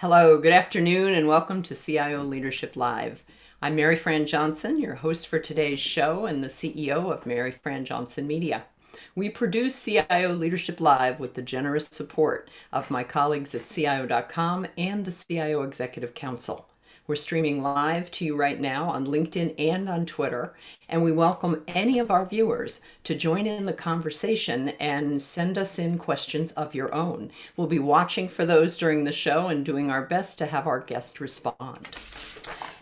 Hello, good afternoon, and welcome to CIO Leadership Live. I'm Maryfran Johnson, your host for today's show and the CEO of Maryfran Johnson Media. We produce CIO Leadership Live with the generous support of my colleagues at CIO.com and the CIO Executive Council. We're streaming live to you right now on LinkedIn and on Twitter, and we welcome any of our viewers to join in the conversation and send us in questions of your own. We'll be watching for those during the show and doing our best to have our guest respond.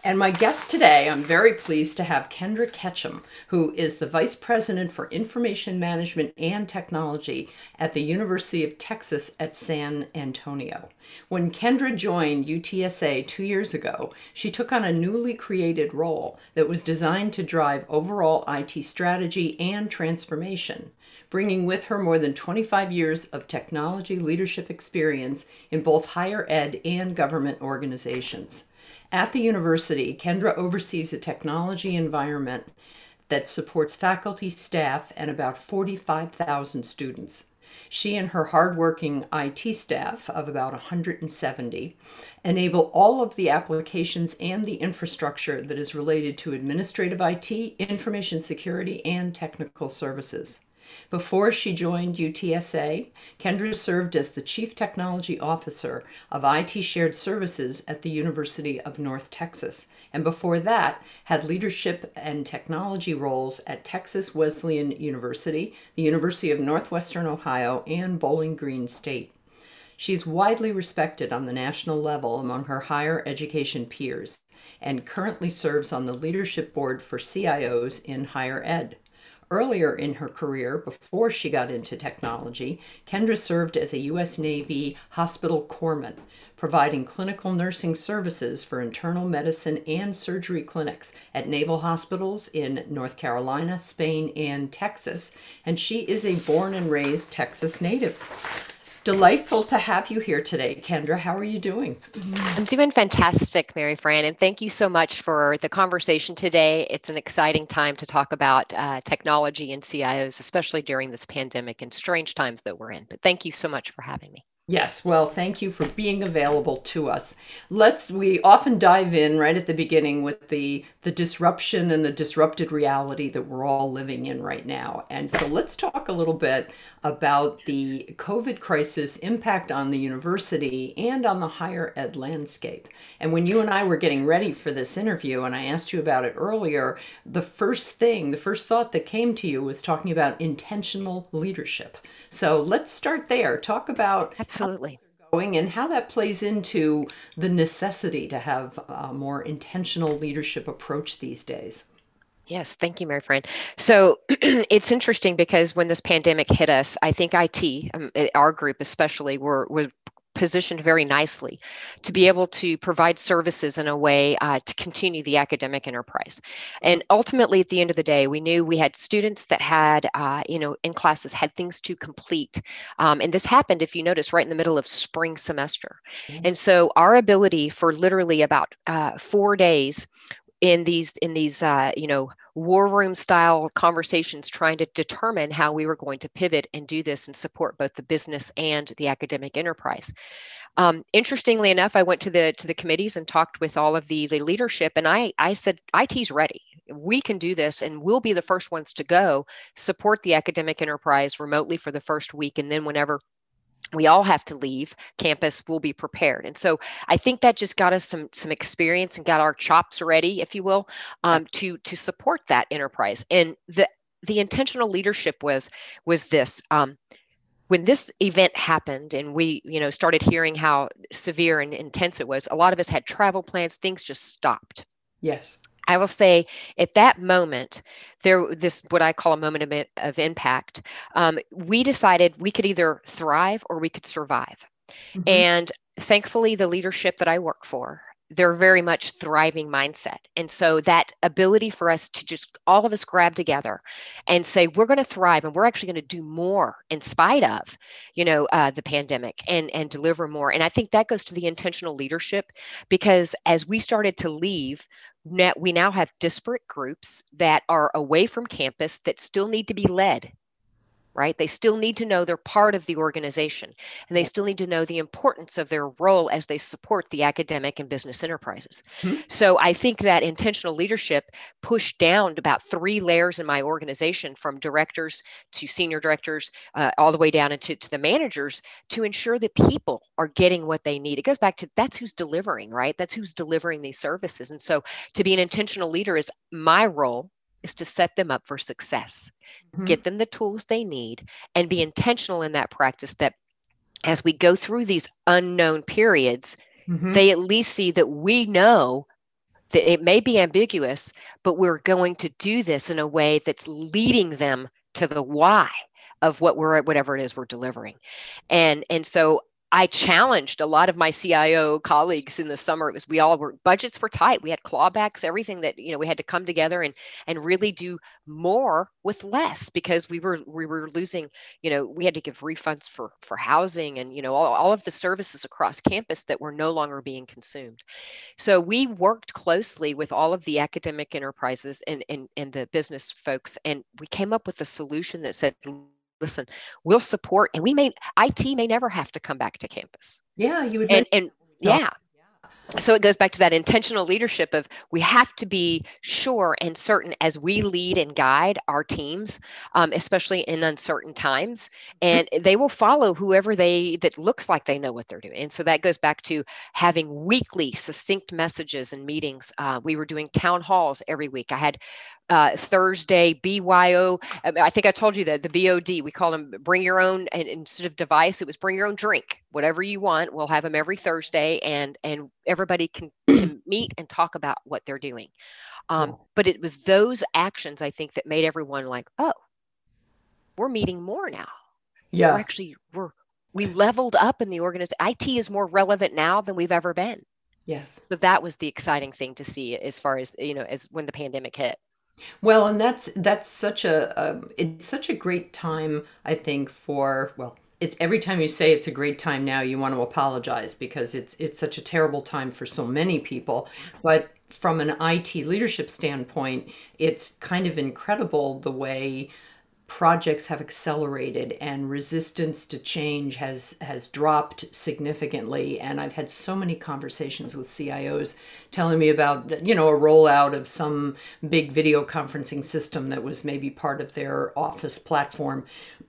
And my guest today, I'm very pleased to have Kendra Ketchum, who is the Vice President for Information Management and Technology at the University of Texas at San Antonio. When Kendra joined UTSA two years ago, she took on a newly created role that was designed to drive overall IT strategy and transformation bringing with her more than 25 years of technology leadership experience in both higher ed and government organizations. At the university, Kendra oversees a technology environment that supports faculty, staff, and about 45,000 students. She and her hardworking IT staff of about 170 enable all of the applications and the infrastructure that is related to administrative IT, information security, and technical services. Before she joined UTSA, Kendra served as the Chief Technology Officer of IT Shared Services at the University of North Texas, and before that had leadership and technology roles at Texas Wesleyan University, the University of Northwestern Ohio, and Bowling Green State. She is widely respected on the national level among her higher education peers and currently serves on the leadership board for CIOs in higher ed. Earlier in her career, before she got into technology, Kendra served as a U.S. Navy hospital corpsman, providing clinical nursing services for internal medicine and surgery clinics at naval hospitals in North Carolina, Spain, and Texas. And she is a born and raised Texas native. Delightful to have you here today, Kendra. How are you doing? I'm doing fantastic, Maryfran, and thank you so much for the conversation today. It's an exciting time to talk about uh, technology and CIOs, especially during this pandemic and strange times that we're in. But thank you so much for having me. Yes, well, thank you for being available to us. Let's we often dive in right at the beginning with the the disruption and the disrupted reality that we're all living in right now. And so let's talk a little bit about the COVID crisis impact on the university and on the higher ed landscape. And when you and I were getting ready for this interview and I asked you about it earlier, the first thing, the first thought that came to you was talking about intentional leadership. So let's start there. Talk about Absolutely. Going and how that plays into the necessity to have a more intentional leadership approach these days. Yes, thank you, Maryfran. So it's interesting because when this pandemic hit us, I think IT, um, our group especially, were, were positioned very nicely to be able to provide services in a way uh, to continue the academic enterprise. And ultimately, at the end of the day, we knew we had students that had, uh, you know, in classes had things to complete. Um, and this happened, if you notice, right in the middle of spring semester. Yes. And so our ability for literally about uh, four days in these in these uh, you know war room style conversations trying to determine how we were going to pivot and do this and support both the business and the academic enterprise. Um, interestingly enough i went to the to the committees and talked with all of the, the leadership and i i said it's ready. We can do this and we'll be the first ones to go support the academic enterprise remotely for the first week and then whenever we all have to leave campus we'll be prepared. And so i think that just got us some some experience and got our chops ready if you will um, to to support that enterprise. And the the intentional leadership was was this um, when this event happened and we you know started hearing how severe and intense it was a lot of us had travel plans things just stopped. Yes I will say at that moment, there this what I call a moment of, of impact. Um, we decided we could either thrive or we could survive, mm-hmm. and thankfully, the leadership that I work for they're very much thriving mindset. And so that ability for us to just all of us grab together and say we're going to thrive and we're actually going to do more in spite of you know uh, the pandemic and and deliver more. And i think that goes to the intentional leadership because as we started to leave we now have disparate groups that are away from campus that still need to be led right? They still need to know they're part of the organization and they still need to know the importance of their role as they support the academic and business enterprises. Mm-hmm. So I think that intentional leadership pushed down about three layers in my organization from directors to senior directors, uh, all the way down into to the managers to ensure that people are getting what they need. It goes back to that's who's delivering, right? That's who's delivering these services. And so to be an intentional leader is my role is to set them up for success, mm-hmm. get them the tools they need, and be intentional in that practice that as we go through these unknown periods, mm-hmm. they at least see that we know that it may be ambiguous, but we're going to do this in a way that's leading them to the why of what we're whatever it is we're delivering and and so I challenged a lot of my CIO colleagues in the summer. It was we all were budgets were tight. We had clawbacks, everything that you know we had to come together and and really do more with less because we were we were losing. You know we had to give refunds for for housing and you know all, all of the services across campus that were no longer being consumed. So we worked closely with all of the academic enterprises and and and the business folks, and we came up with a solution that said listen, we'll support, and we may IT may never have to come back to campus. Yeah, you would. And, and yeah, so it goes back to that intentional leadership of we have to be sure and certain as we lead and guide our teams um, especially in uncertain times. And they will follow whoever they that looks like they know what they're doing. And so that goes back to having weekly succinct messages and meetings. Uh, we were doing town halls every week. I had uh, Thursday, BYO. I think I told you that the BOD, we call them bring your own, and instead of device, it was bring your own drink, whatever you want. We'll have them every Thursday, and and everybody can, can meet and talk about what they're doing. Um, but it was those actions, I think, that made everyone like, oh, we're meeting more now. Yeah, we're actually we're we leveled up in the organization. IT is more relevant now than we've ever been. Yes. So that was the exciting thing to see as far as you know as when the pandemic hit. Well, and that's that's such a, it's such a great time I think for well it's every time you say it's a great time now you want to apologize because it's it's such a terrible time for so many people. But from an IT leadership standpoint it's kind of incredible the way projects have accelerated and resistance to change has has dropped significantly. And I've had so many conversations with CIOs telling me about you know a rollout of some big video conferencing system that was maybe part of their office platform.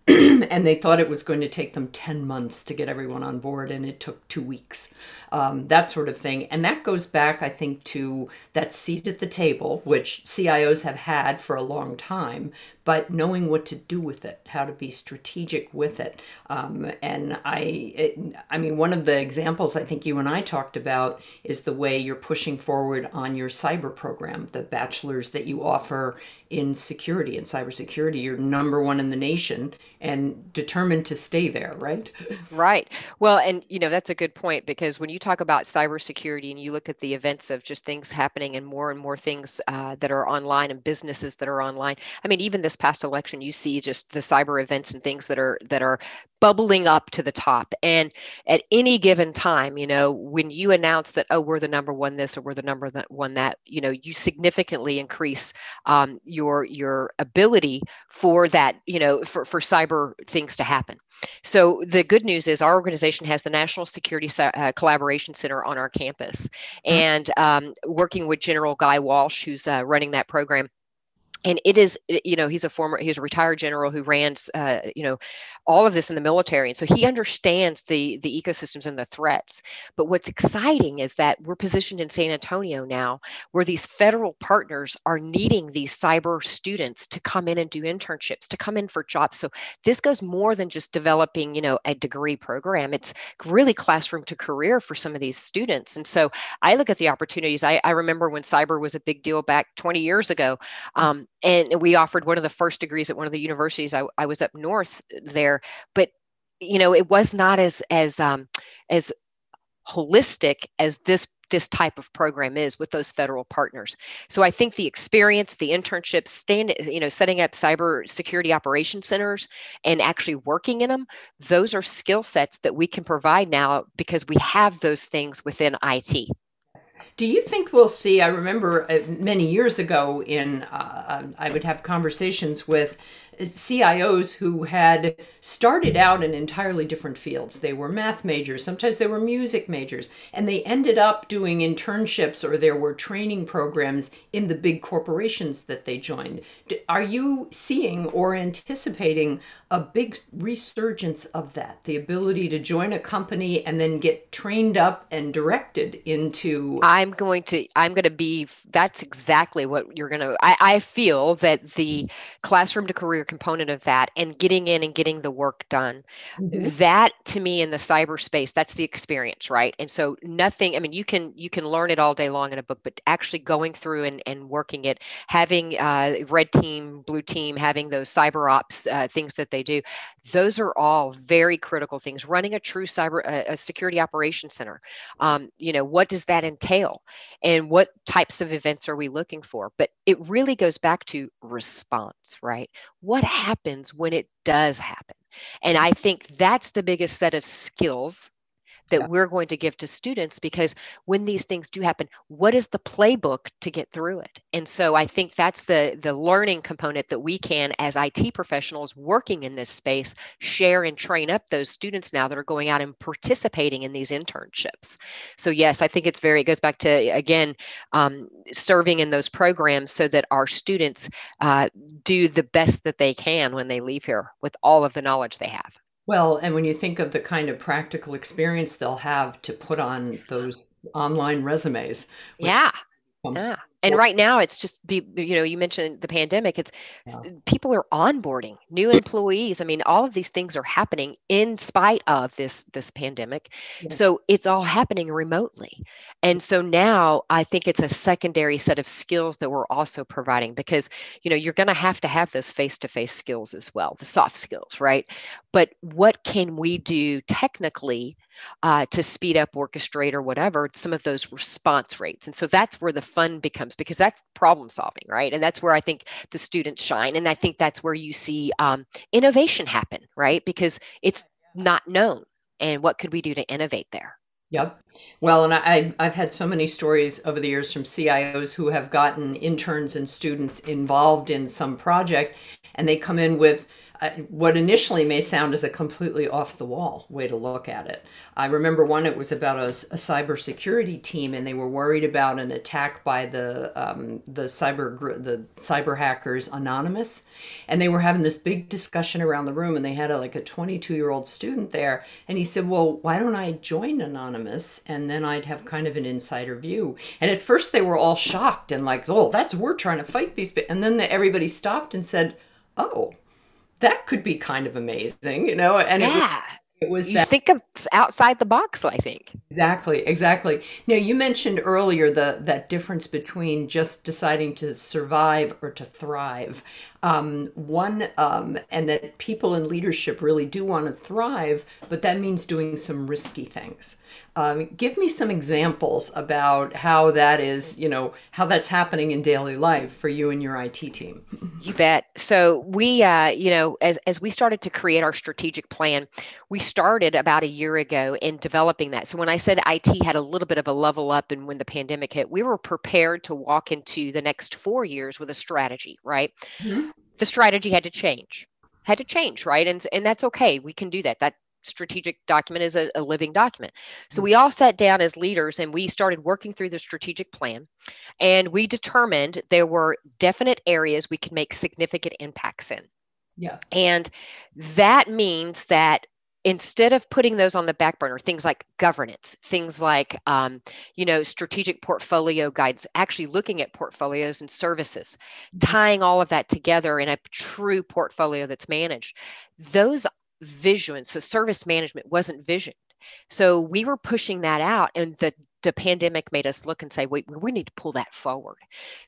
And they thought it was going to take them 10 months to get everyone on board and it took 2 weeks. Um, that sort of thing. And that goes back I think to that seat at the table which CIOs have had for a long time. But knowing what to do with it, how to be strategic with it. Um, and I, it, I mean, one of the examples I think you and I talked about is the way you're pushing forward on your cyber program, the bachelors that you offer in security and cybersecurity. You're number one in the nation and determined to stay there, right? Right. Well, and you know that's a good point because when you talk about cybersecurity and you look at the events of just things happening and more and more things uh, that are online and businesses that are online. I mean, even this past election, you see just the cyber events and things that are that are bubbling up to the top. And at any given time, you know, when you announce that, oh, we're the number one this or we're the number one that, you know, you significantly increase um, your your ability for that, you know, for, for cyber things to happen. So the good news is our organization has the National Security uh, Collaboration Center on our campus, mm-hmm. and um, working with General Guy Walsh, who's uh, running that program and it is you know he's a former he's a retired general who ran uh, you know all of this in the military and so he understands the the ecosystems and the threats. But what's exciting is that we're positioned in san antonio now where these federal partners are needing these cyber students to come in and do internships to come in for jobs. So this goes more than just developing you know a degree program. It's really classroom to career for some of these students. And so i look at the opportunities. I, I remember when cyber was a big deal back 20 years ago um, and we offered one of the first degrees at one of the universities. I, I was up north there, but you know, it was not as as um, as holistic as this this type of program is with those federal partners. So I think the experience, the internships, stand, you know, setting up cyber security operation centers and actually working in them, those are skill sets that we can provide now because we have those things within IT. Do you think we'll see? I remember uh, many years ago, in uh, um, I would have conversations with CIOs who had started out in entirely different fields. They were math majors, sometimes they were music majors, and they ended up doing internships or there were training programs in the big corporations that they joined. Are you seeing or anticipating a big resurgence of that? The ability to join a company and then get trained up and directed into I'm going to I'm going to be that's exactly what you're going to I, I feel that the classroom to career component of that and getting in and getting the work done. Mm-hmm. that to me in the cyberspace that's the experience right? And so nothing i mean you can you can learn it all day long in a book but actually going through and, and working it having uh, red team blue team having those cyber ops uh, things that they do those are all very critical things. Running a true cyber a, security operations center um, you know what does that entail? And what types of events are we looking for? But it really goes back to response right? What happens when it does happen? And i think that's the biggest set of skills that yeah. we're going to give to students because when these things do happen what is the playbook to get through it? And so i think that's the the learning component that we can as it professionals working in this space share and train up those students now that are going out and participating in these internships. So yes i think it's very it goes back to again um, serving in those programs so that our students uh, do the best that they can when they leave here with all of the knowledge they have well, and when you think of the kind of practical experience they'll have to put on those online resumes. Yeah. Yeah and right now it's just be you know you mentioned the pandemic it's yeah. people are onboarding new employees i mean all of these things are happening in spite of this this pandemic yeah. so it's all happening remotely and so now i think it's a secondary set of skills that we're also providing because you know you're going to have to have those face to face skills as well the soft skills right but what can we do technically uh, to speed up, orchestrate, or whatever, some of those response rates. And so that's where the fun becomes because that's problem solving, right? And that's where I think the students shine. And I think that's where you see um, innovation happen, right? Because it's not known. And what could we do to innovate there? Yep. Well, and I, I've had so many stories over the years from CIOs who have gotten interns and students involved in some project, and they come in with what initially may sound as a completely off the wall way to look at it. I remember one, it was about a, a cybersecurity team, and they were worried about an attack by the um, the cyber the cyber hackers Anonymous, and they were having this big discussion around the room, and they had a, like a 22 year old student there, and he said, "Well, why don't I join Anonymous, and then I'd have kind of an insider view." And at first, they were all shocked and like, "Oh, that's we're trying to fight these," and then the, everybody stopped and said, "Oh." That could be kind of amazing, you know? And yeah. It, it was you that, think of outside the box, I think. Exactly, exactly. Now you mentioned earlier the that difference between just deciding to survive or to thrive. Um, one, um, and that people in leadership really do want to thrive, but that means doing some risky things. Um, give me some examples about how that is, you know, how that's happening in daily life for you and your IT team. You bet. So we, uh, you know, as as we started to create our strategic plan, we started about a year ago in developing that. So when I said IT had a little bit of a level up, and when the pandemic hit, we were prepared to walk into the next four years with a strategy, right? Mm-hmm the strategy had to change had to change right? And and that's okay. We can do that. That strategic document is a, a living document. So we all sat down as leaders and we started working through the strategic plan and we determined there were definite areas we could make significant impacts in. Yeah. And that means that instead of putting those on the back burner things like governance things like um, you know strategic portfolio guides actually looking at portfolios and services mm-hmm. tying all of that together in a true portfolio that's managed those visions so service management wasn't vision. so we were pushing that out and the the pandemic made us look and say wait we need to pull that forward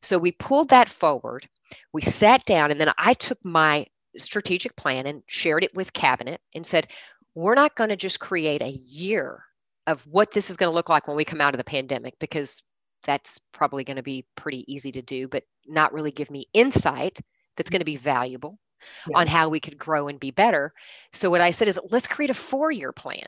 so we pulled that forward we sat down and then i took my strategic plan and shared it with cabinet and said we're not going to just create a year of what this is going to look like when we come out of the pandemic because that's probably going to be pretty easy to do, but not really give me insight that's going to be valuable yeah. on how we could grow and be better. So, what I said is let's create a four year plan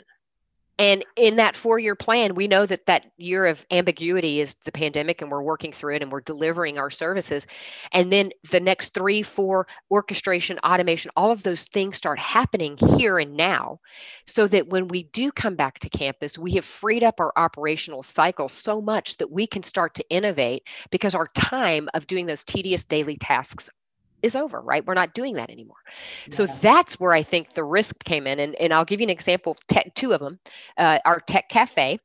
And in that four year plan, we know that that year of ambiguity is the pandemic and we're working through it and we're delivering our services. And then the next three, four, orchestration, automation, all of those things start happening here and now. So that when we do come back to campus, we have freed up our operational cycle so much that we can start to innovate because our time of doing those tedious daily tasks is over, right? We're not doing that anymore. Yeah. So that's where I think the risk came in. And, and I'll give you an example, tech, two of them. Uh, our tech cafe,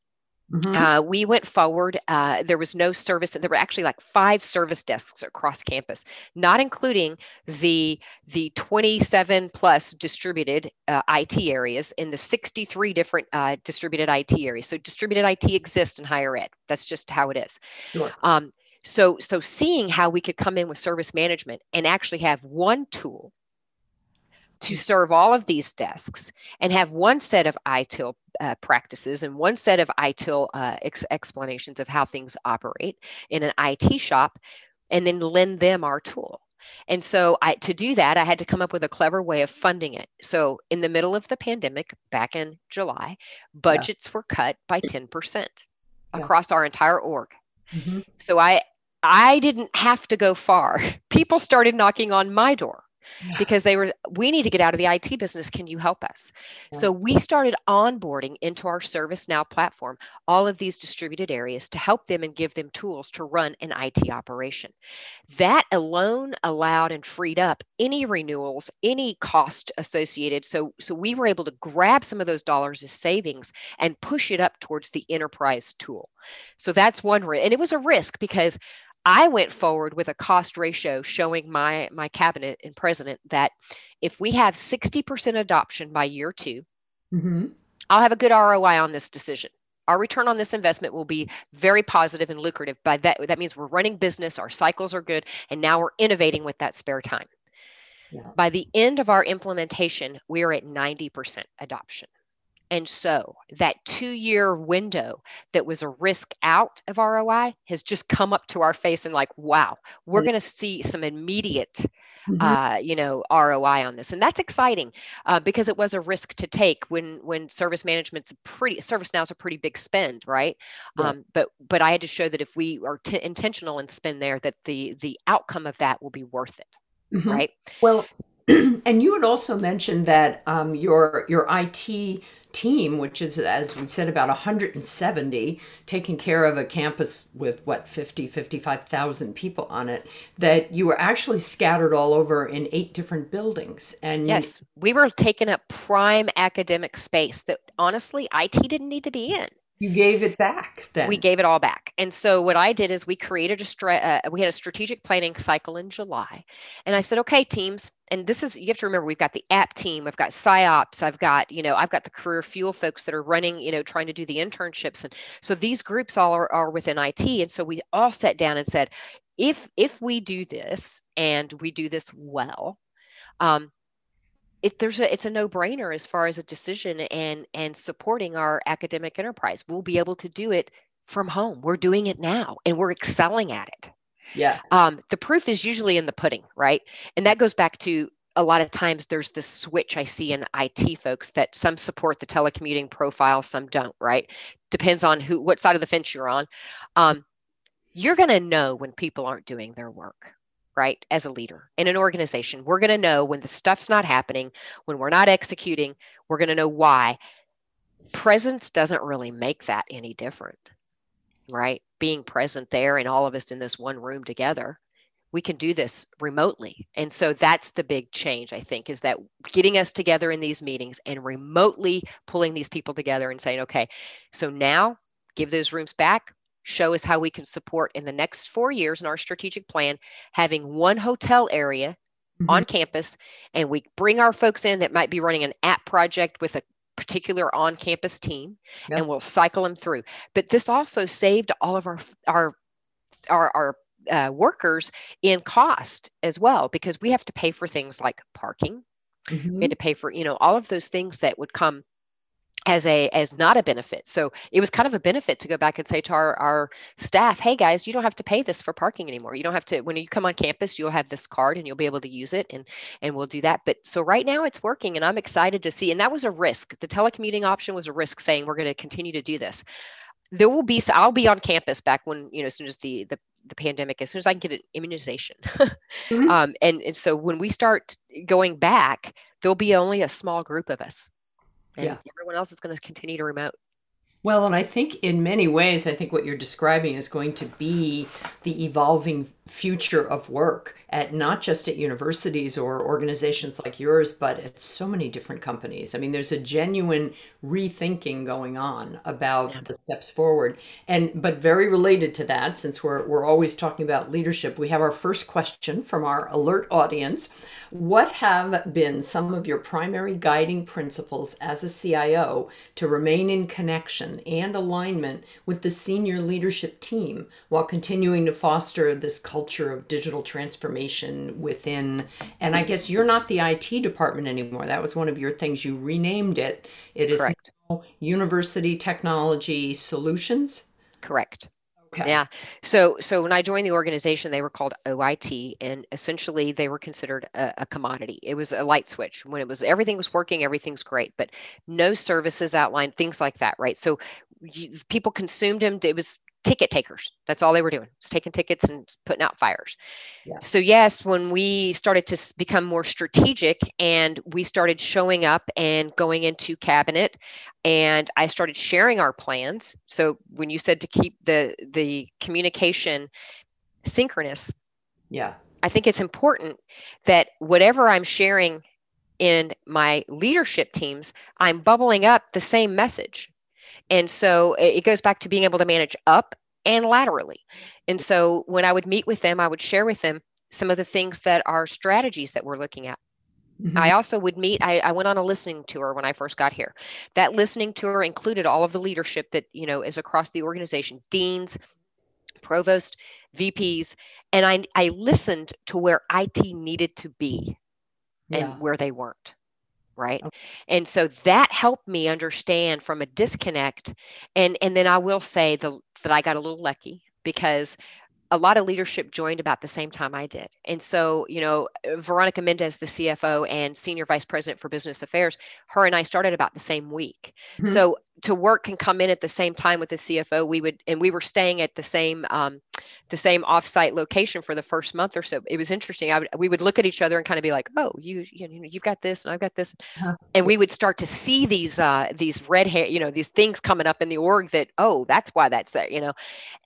Mm-hmm. Uh, we went forward. Uh, there was no service. There were actually like five service desks across campus, not including the the 27 plus distributed uh, IT areas in the 63 different uh, distributed IT areas. So distributed IT exists in higher ed. That's just how it is. Sure. Um, so, so seeing how we could come in with service management and actually have one tool to mm. serve all of these desks and have one set of ITIL uh, practices and one set of ITIL uh, ex- explanations of how things operate in an IT shop, and then lend them our tool. And so I, to do that, I had to come up with a clever way of funding it. So in the middle of the pandemic, back in July, budgets yeah. were cut by 10% yeah. across our entire org. Mm-hmm. So I I didn't have to go far. People started knocking on my door because they were we need to get out of the IT business. Can you help us? Yeah. so we started onboarding into our ServiceNow platform all of these distributed areas to help them and give them tools to run an IT operation. That alone allowed and freed up any renewals any cost associated. So so we were able to grab some of those dollars as savings and push it up towards the enterprise tool. So that's one and it was a risk because I went forward with a cost ratio showing my my cabinet and president that if we have 60% adoption by year 2 mm-hmm. I'll have a good ROI on this decision. Our return on this investment will be very positive and lucrative. By that, that means we're running business, our cycles are good, and now we're innovating with that spare time. Yeah. By the end of our implementation, we're at 90% adoption. And so that two year window that was a risk out of ROI has just come up to our face and like, wow, we're going to see some immediate, mm-hmm. uh, you know, ROI on this. And that's exciting uh, because it was a risk to take when, when service management's a pretty, ServiceNow is a pretty big spend, right? Yeah. Um, but, but I had to show that if we are t- intentional in spend there, that the, the outcome of that will be worth it. Mm-hmm. Right. Well, and you had also mentioned that um, your your IT team, which is, as we said, about 170, taking care of a campus with what, 50, 55,000 people on it, that you were actually scattered all over in eight different buildings. And yes, we were taking up prime academic space that honestly IT didn't need to be in. You gave it back then. We gave it all back. And so what I did is we created a stra- uh, we had a strategic planning cycle in July. And I said, "Okay, teams, and this is you have to remember we've got the app team, I've got psyops, I've got, you know, I've got the career fuel folks that are running, you know, trying to do the internships and so these groups all are, are within IT and so we all sat down and said, if if we do this and we do this well, um, it, there's a it's a no-brainer as far as a decision and and supporting our academic enterprise. We'll be able to do it from home. We're doing it now and we're excelling at it. Yeah. Um, the proof is usually in the pudding right? And that goes back to a lot of times there's this switch i see in it folks that some support the telecommuting profile some don't right? Depends on who what side of the fence you're on. Um, you're going to know when people aren't doing their work right? As a leader in an organization, we're going to know when the stuff's not happening, when we're not executing, we're going to know why. Presence doesn't really make that any different, right? Being present there and all of us in this one room together, we can do this remotely. And so that's the big change, I think, is that getting us together in these meetings and remotely pulling these people together and saying, okay, so now give those rooms back show us how we can support in the next four years in our strategic plan having one hotel area mm-hmm. on campus and we bring our folks in that might be running an app project with a particular on-campus team yep. and we'll cycle them through but this also saved all of our our our, our uh, workers in cost as well because we have to pay for things like parking mm-hmm. we had to pay for you know all of those things that would come as a as not a benefit. So it was kind of a benefit to go back and say to our, our staff hey guys you don't have to pay this for parking anymore. You don't have to when you come on campus you'll have this card and you'll be able to use it and and we'll do that. But so right now it's working and i'm excited to see and that was a risk. The telecommuting option was a risk saying we're going to continue to do this. There will be so i'll be on campus back when you know as soon as the the the pandemic as soon as I can get an immunization. mm-hmm. um, and, and so when we start going back, there'll be only a small group of us and yeah. everyone else is going to continue to remote. Well, and I think in many ways, I think what you're describing is going to be the evolving future of work at not just at universities or organizations like yours, but at so many different companies. I mean, there's a genuine rethinking going on about yeah. the steps forward. And but very related to that, since we're we're always talking about leadership, we have our first question from our alert audience. What have been some of your primary guiding principles as a CIO to remain in connection and alignment with the senior leadership team while continuing to foster this culture of digital transformation within? And I guess you're not the IT department anymore. That was one of your things. You renamed it. It is University Technology Solutions. Correct. Okay. Yeah. So so when I joined the organization, they were called OIT, and essentially they were considered a, a, commodity. It was a light switch. When it was everything was working, everything's great, but no services outlined, things like that, right? So you, people consumed them. It was ticket takers. That's all they were doing. Was taking tickets and putting out fires. Yeah. So yes, when we started to become more strategic and we started showing up and going into cabinet and I started sharing our plans. So when you said to keep the the communication synchronous, yeah. I think it's important that whatever I'm sharing in my leadership teams, I'm bubbling up the same message and so it goes back to being able to manage up and laterally. And so when I would meet with them, I would share with them some of the things that are strategies that we're looking at. Mm-hmm. I also would meet, I, I, went on a listening tour when I first got here. That listening tour included all of the leadership that, you know, is across the organization, deans, provost, VPs. And I, I listened to where IT needed to be and where they weren't right okay. and so that helped me understand from a disconnect and and then i will say the that i got a little lucky because a lot of leadership joined about the same time I did. And so, you know, Veronica Mendez, the CFO and Senior Vice President for Business Affairs, her and I started about the same week. Mm-hmm. So to work and come in at the same time with the CFO, we would, and we were staying at the same, um, the same offsite location for the first month or so. It was interesting. I would, we would look at each other and kind of be like, "Oh, you, you know, you've got this, and I've got this," uh-huh. and we would start to see these, uh, these red hair, you know, these things coming up in the org that, oh, that's why that's there, you know,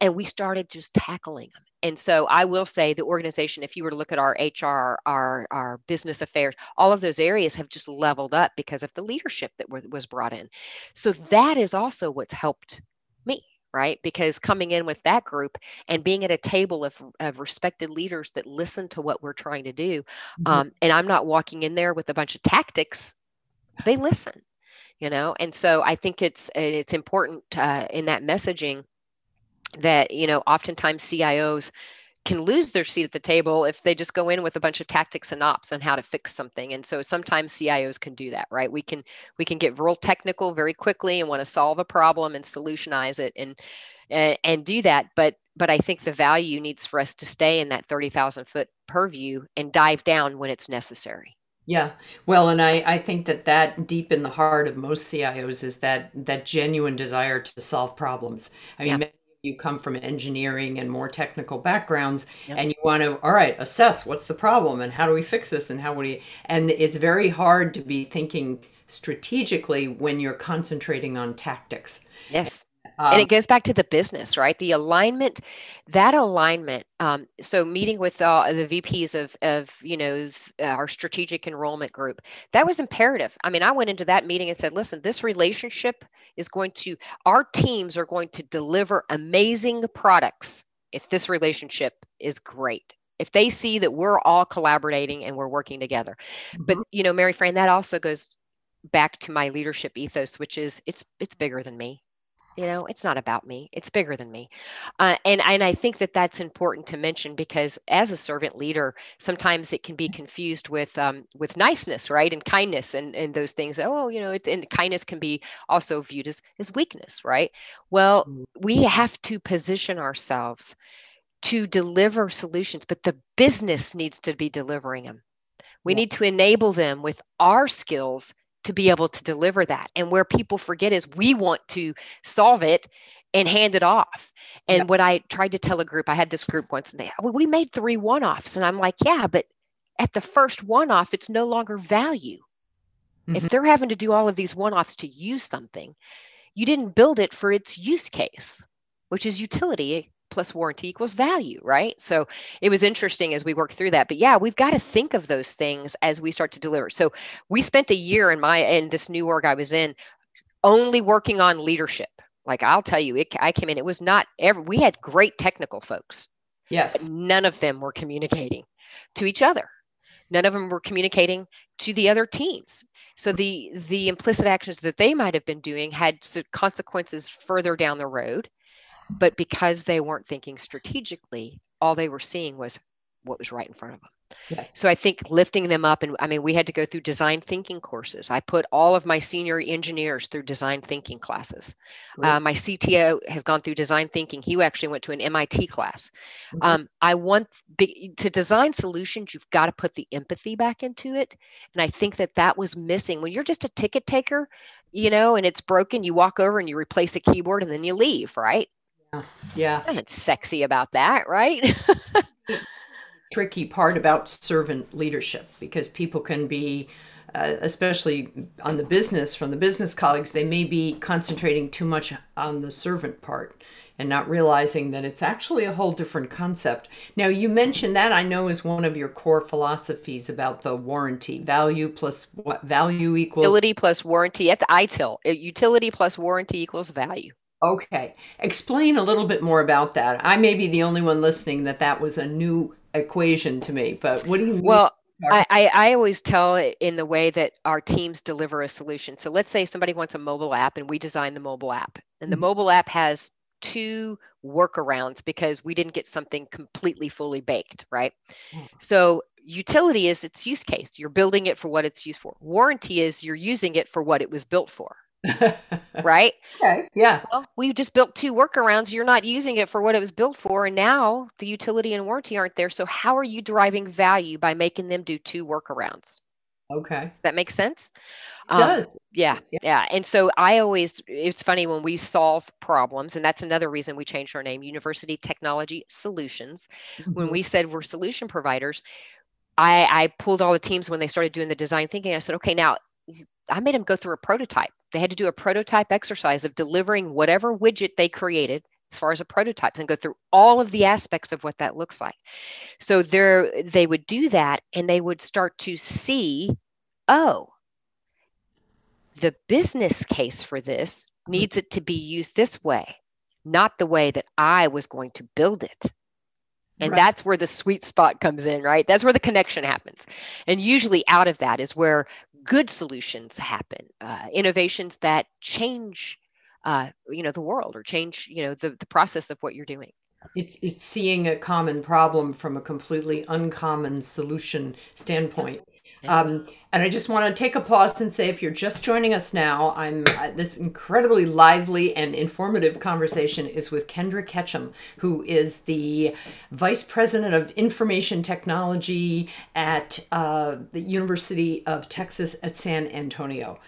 and we started just tackling them and so I will say the organization, if you were to look at our HR, our, our business affairs, all of those areas have just leveled up because of the leadership that was brought in. So that is also what's helped me, right? Because coming in with that group and being at a table of, of respected leaders that listen to what we're trying to do, mm-hmm. um, and I'm not walking in there with a bunch of tactics, they listen, you know? And so I think it's, it's important uh, in that messaging that you know oftentimes cios can lose their seat at the table if they just go in with a bunch of tactics and ops on how to fix something and so sometimes cios can do that right we can we can get real technical very quickly and want to solve a problem and solutionize it and and, and do that but but i think the value needs for us to stay in that 30000 foot purview and dive down when it's necessary yeah. Well, and I, I think that that deep in the heart of most CIOs is that that genuine desire to solve problems. I mean, yeah you come from engineering and more technical backgrounds yep. and you want to all right assess what's the problem and how do we fix this and how would we and it's very hard to be thinking strategically when you're concentrating on tactics yes um, and it goes back to the business, right? The alignment, that alignment. Um, so meeting with uh, the VPs of, of you know, our strategic enrollment group, that was imperative. I mean, I went into that meeting and said, listen, this relationship is going to, our teams are going to deliver amazing products if this relationship is great if they see that we're all collaborating and we're working together mm-hmm. but you know mary fran that also goes back to my leadership ethos which is it's it's bigger than me you know it's not about me it's bigger than me uh, and and i think that that's important to mention because as a servant leader sometimes it can be confused with um, with niceness right and kindness and and those things oh you know it, and kindness can be also viewed as as weakness right well mm-hmm. we have to position ourselves to deliver solutions but the business needs to be delivering them we yeah. need to enable them with our skills to be able to deliver that. And where people forget is we want to solve it and hand it off. And yeah. what I tried to tell a group, I had this group once, and they, well, we made three one offs. And I'm like, yeah, but at the first one off, it's no longer value. Mm-hmm. If they're having to do all of these one offs to use something, you didn't build it for its use case, which is utility plus warranty equals value, right? So it was interesting as we worked through that. But yeah, we've got to think of those things as we start to deliver. So we spent a year in my in this new org I was in only working on leadership. Like I'll tell you, it, I came in, it was not ever, we had great technical folks. Yes. none of them were communicating to each other. None of them were communicating to the other teams. So the the implicit actions that they might have been doing had consequences further down the road but because they weren't thinking strategically, all they were seeing was what was right in front of them. Yes. So I think lifting them up, and I mean, we had to go through design thinking courses. I put all of my senior engineers through design thinking classes. Uh, my CTO has gone through design thinking. He actually went to an MIT class. Mm-hmm. Um, I want to design solutions. You've got to put the empathy back into it, and I think that that was missing. When you're just a ticket taker, you know, and it's broken, you walk over and you replace a keyboard, and then you leave, right? Yeah. Yeah. Nothing sexy about that, right? Tricky part about servant leadership because people can be, uh, especially on the business, from the business colleagues, they may be concentrating too much on the servant part and not realizing that it's actually a whole different concept. Now, you mentioned that I know is one of your core philosophies about the warranty value plus what value equals utility plus warranty at the ITIL. Utility plus warranty equals value. Okay. Explain a little bit more about that. I may be the only one listening that that was a new equation to me, but what do you mean? Well, I, I always tell it in the way that our teams deliver a solution. So let's say somebody wants a mobile app and we design the mobile app, and the mm-hmm. mobile app has two workarounds because we didn't get something completely fully baked, right? Mm-hmm. So utility is its use case. You're building it for what it's used for. Warranty is you're using it for what it was built for, right? Okay. Yeah. Well, we just built two workarounds. You're not using it for what it was built for. And now the utility and warranty aren't there. So how are you deriving value by making them do two workarounds? Okay. Does that makes sense? It um, does. Yeah, yeah. Yeah. And so I always, it's funny when we solve problems, and that's another reason we changed our name, University Technology Solutions. Mm-hmm. When we said we're solution providers, I, I pulled all the teams when they started doing the design thinking. I said, okay, now I made them go through a prototype. They had to do a prototype exercise of delivering whatever widget they created as far as a prototype and go through all of the aspects of what that looks like. So there they would do that and they would start to see, oh, the business case for this needs it to be used this way, not the way that I was going to build it. And right. that's where the sweet spot comes in, right? That's where the connection happens. And usually out of that is where good solutions happen, uh, innovations that change, uh, you know, the world or change, you know, the, the process of what you're doing. It's it's seeing a common problem from a completely uncommon solution standpoint. Um, and I just want to take a pause and say, if you're just joining us now, I'm uh, this incredibly lively and informative conversation is with Kendra Ketchum, who is the vice president of information technology at uh, the University of Texas at San Antonio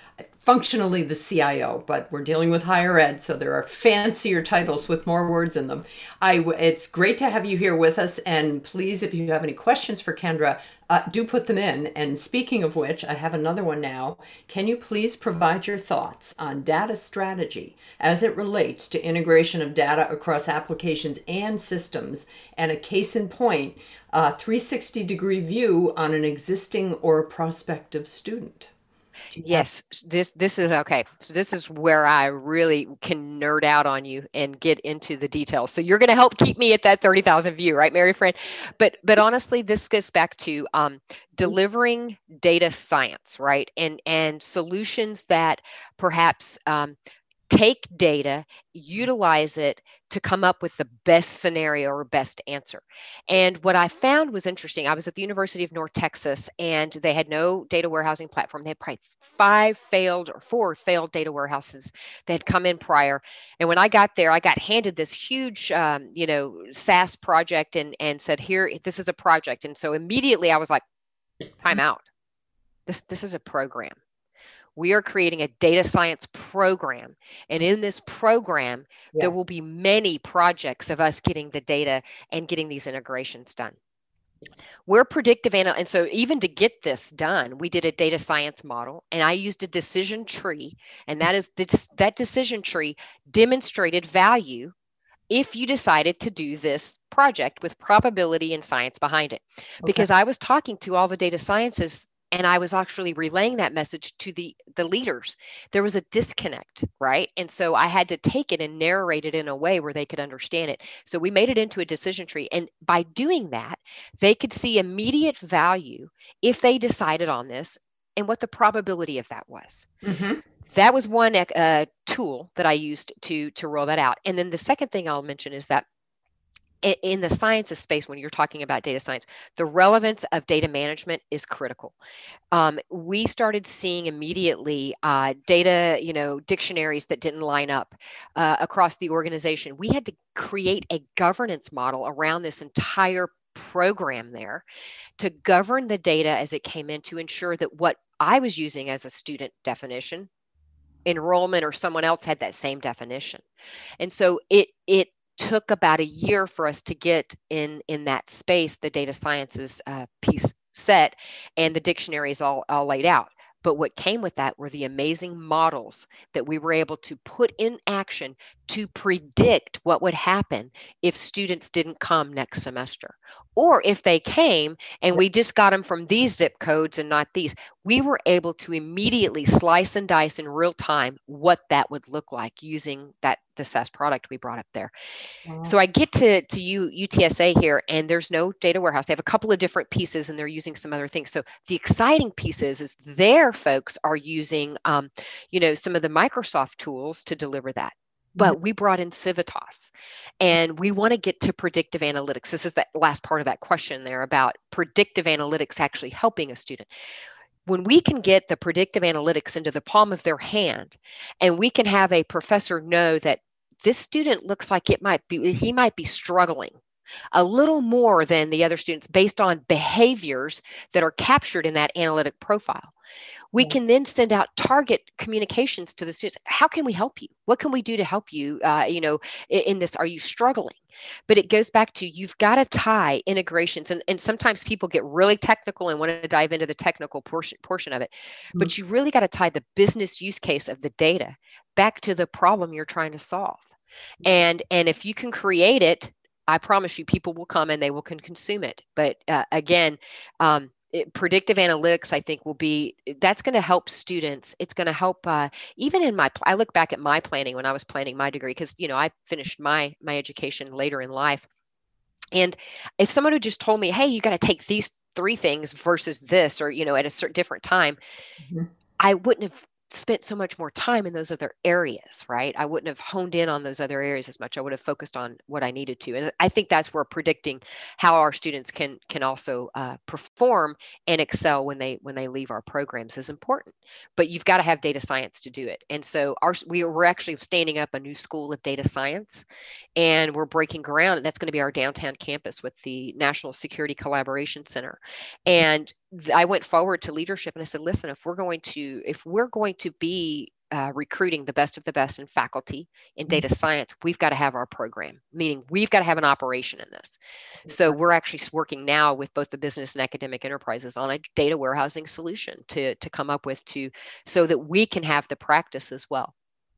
functionally the CIO, but we're dealing with higher ed, so there are fancier titles with more words in them. I, it's great to have you here with us, and please, if you have any questions for Kendra, uh, do put them in. And speaking of which, I have another one now. Can you please provide your thoughts on data strategy as it relates to integration of data across applications and systems, and a case in point, a 360 degree view on an existing or prospective student? Yes, this this is okay. So this is where I really can nerd out on you and get into the details. So you're going to help keep me at that thirty thousand view, right, Maryfran? But but honestly, this goes back to um, delivering data science, right, and and solutions that perhaps um, take data, utilize it to come up with the best scenario or best answer. And what I found was interesting. I was at the University of North Texas and they had no data warehousing platform. They had probably five failed or four failed data warehouses that had come in prior. And when I got there, I got handed this huge, um, you know, SaaS project and, and said, here, this is a project. And so immediately I was like, time out. This, this is a program we are creating a data science program. And in this program, yeah. there will be many projects of us getting the data and getting these integrations done. We're predictive anal- and so even to get this done, we did a data science model, and I used a decision tree, and that is that decision tree demonstrated value if you decided to do this project with probability and science behind it. Okay. Because I was talking to all the data sciences and i was actually relaying that message to the the leaders. There was a disconnect right? And so i had to take it and narrate it in a way where they could understand it. So we made it into a decision tree and by doing that they could see immediate value if they decided on this and what the probability of that was. Mm-hmm. that was one uh, tool that i used to to roll that out. And then the second thing i'll mention is that in the sciences space when you're talking about data science the relevance of data management is critical. Um, we started seeing immediately uh, data you know dictionaries that didn't line up uh, across the organization. We had to create a governance model around this entire program there to govern the data as it came in to ensure that what i was using as a student definition enrollment or someone else had that same definition. And so it it took about a year for us to get in in that space the data sciences uh, piece set and the dictionaries all, all laid out. But what came with that were the amazing models that we were able to put in action to predict what would happen if students didn't come next semester. Or if they came and we just got them from these zip codes and not these, we were able to immediately slice and dice in real time what that would look like using that the SaaS product we brought up there. Wow. So I get to to you UTSA here, and there's no data warehouse. They have a couple of different pieces, and they're using some other things. So the exciting piece is, is their folks are using, um, you know, some of the Microsoft tools to deliver that Mm-hmm. but we brought in Civitas and we want to get to predictive analytics. This is the last part of that question there about predictive analytics actually helping a student. When we can get the predictive analytics into the palm of their hand and we can have a professor know that this student looks like it might be, he might be struggling a little more than the other students based on behaviors that are captured in that analytic profile we can then send out target communications to the students. How can we help you? What can we do to help you uh, you know in, in, this? Are you struggling? But it goes back to you've got to tie integrations and, and sometimes people get really technical and want to dive into the technical portion portion of it mm-hmm. but you really got to tie the business use case of the data back to the problem you're trying to solve. And and if you can create it i promise you people will come and they will can consume it. But uh, again um, it, predictive analytics i think will be that's going to help students it's going to help uh, even in my i look back at my planning when i was planning my degree because you know i finished my my education later in life and if someone had just told me hey you got to take these three things versus this or you know at a certain different time mm-hmm. i wouldn't have spent so much more time in those other areas, right? I wouldn't have honed in on those other areas as much. I would have focused on what I needed to, and I think that's where predicting how our students can can also uh, perform and excel when they when they leave our programs is important. But you've got to have data science to do it, and so our we we're actually standing up a new school of data science, and we're breaking ground, and that's going to be our downtown campus with the National Security Collaboration Center, and I went forward to leadership and I said, listen, if we're going to if we're going to be uh, recruiting the best of the best in faculty in data mm-hmm. science, we've got to have our program, meaning we've got to have an operation in this. So we're actually working now with both the business and academic enterprises on a data warehousing solution to to come up with to so that we can have the practice as well.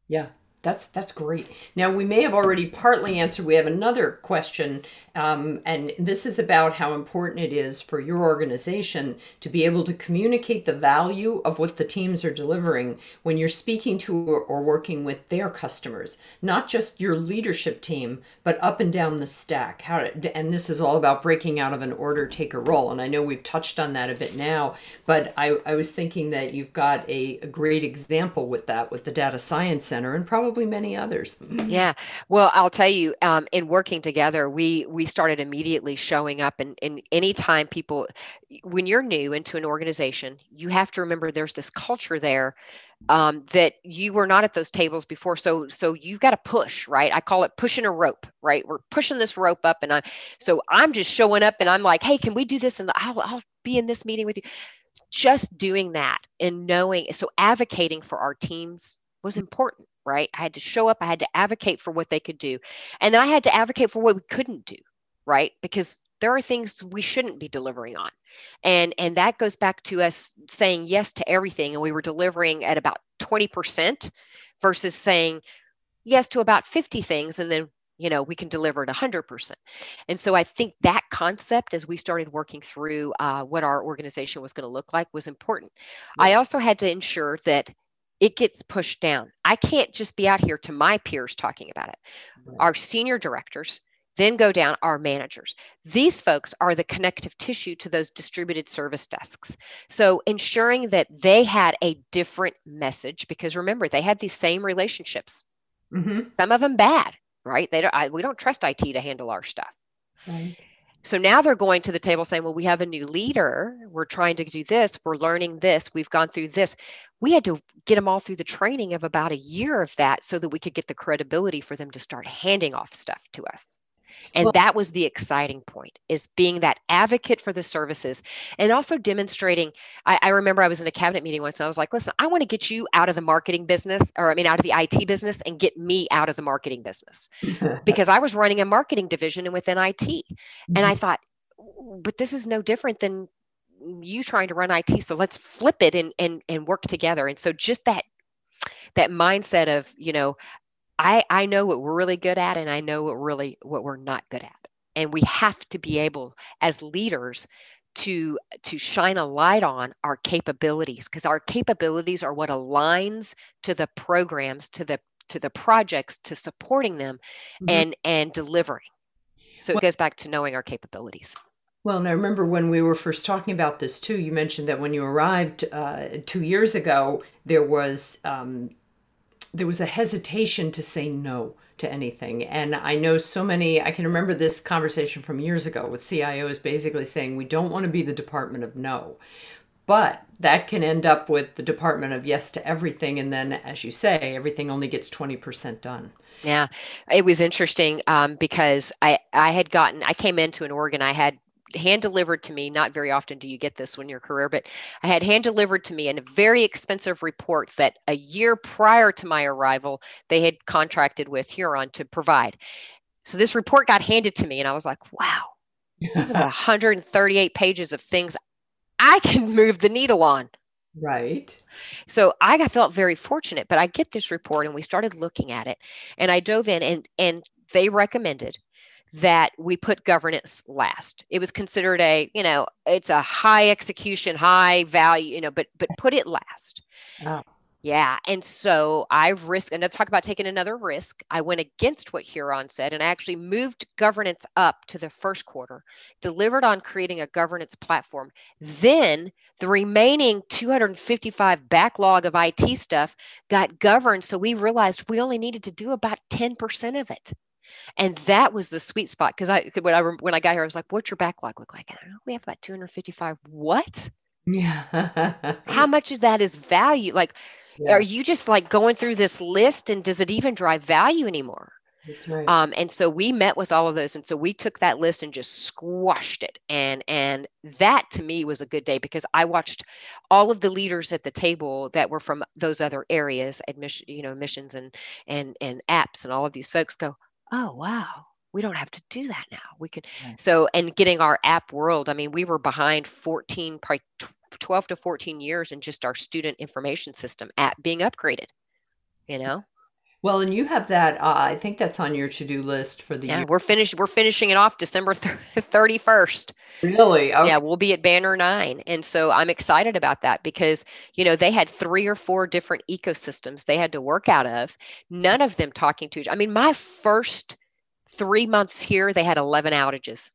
Yeah, that's that's great. Now we may have already partly answered. We have another question um, and this is about how important it is for your organization to be able to communicate the value of what the teams are delivering when you're speaking to or, or working with their customers, not just your leadership team, but up and down the stack. How to, and this is all about breaking out of an order taker role. And I know we've touched on that a bit now, but I, I was thinking that you've got a, a great example with that with the Data Science Center and probably probably many others. yeah. Well, I'll tell you, um, in working together, we we started immediately showing up, and and anytime people, when you're new into an organization, you have to remember there's this culture there um, that you were not at those tables before. So so you've got to push, right? I call it pushing a rope, right? We're pushing this rope up, and I so I'm just showing up, and I'm like, hey, can we do this? And I'll I'll be in this meeting with you. Just doing that and knowing, so advocating for our teams was important, right? I had to show up, I had to advocate for what they could do, and then I had to advocate for what we couldn't do, right? Because there are things we shouldn't be delivering on and and that goes back to us saying yes to everything and we were delivering at about 20% versus saying yes to about 50 things and then you know we can deliver at 100% and so i think that concept as we started working through uh, what our organization was going to look like was important yeah. i also had to ensure that it gets pushed down i can't just be out here to my peers talking about it right. our senior directors then go down our managers. These folks are the connective tissue to those distributed service desks. So ensuring that they had a different message, because remember, they had these same relationships. Mm-hmm. Some of them bad, right? They don't. I, we don't trust IT to handle our stuff. Right. So now they're going to the table saying, well, we have a new leader. We're trying to do this. We're learning this. We've gone through this. We had to get them all through the training of about a year of that so that we could get the credibility for them to start handing off stuff to us and well, that was the exciting point is being that advocate for the services and also demonstrating I, I, remember i was in a cabinet meeting once and i was like listen i want to get you out of the marketing business or i mean out of the it business and get me out of the marketing business because i was running a marketing division within it and i mm-hmm. thought but this is no different than you trying to run it so let's flip it and and and work together and so just that that mindset of you know I, I know what we're really good at and I know what really what we're not good at. And we have to be able as leaders to to shine a light on our capabilities because our capabilities are what aligns to the programs, to the to the projects, to supporting them mm-hmm. and and delivering. So well, it goes back to knowing our capabilities. Well, and I remember when we were first talking about this too, you mentioned that when you arrived uh, two years ago, there was um, there was a hesitation to say no to anything. And I know so many, I can remember this conversation from years ago with CIOs basically saying, we don't want to be the department of no. But that can end up with the department of yes to everything. And then, as you say, everything only gets 20% done. Yeah, it was interesting um, because I, I had gotten, I came into an org and I had hand delivered to me. Not very often do you get this in your career, but I had hand delivered to me in a very expensive report that a year prior to my arrival, they had contracted with Huron to provide. So this report got handed to me, and I was like, wow, this is about 138 pages of things I can move the needle on. Right. So I felt very fortunate, but I get this report and we started looking at it and I dove in and and they recommended that we put governance last. It was considered a, you know, it's a high execution, high value, you know, but but put it last. Oh. Yeah. And so I risked, and let's talk about taking another risk. I went against what Huron said and I actually moved governance up to the first quarter, delivered on creating a governance platform. Then the remaining 255 backlog of IT stuff got governed. So we realized we only needed to do about 10% of it and that was the sweet spot because I when I when I got here, I was like, "What's your backlog look like?" And I know we have about 255. What? Yeah. How much of that is value? Like, yeah. are you just like going through this list, and does it even drive value anymore? That's right. Um, and so we met with all of those, and so we took that list and just squashed it, and and that to me was a good day because I watched all of the leaders at the table that were from those other areas, admission, you know, missions and and and apps, and all of these folks go, oh wow. We don't have to do that now. We could right. so and getting our app world i mean we were behind 14 probably 12 to 14 years in just our student information system app being upgraded you know well and you have that uh, i think that's on your to-do list for the yeah year. we're finished we're finishing it off december 31st really okay. yeah we'll be at banner 9 and so i'm excited about that because you know they had three or four different ecosystems they had to work out of none of them talking to each i mean my first three months here they had 11 outages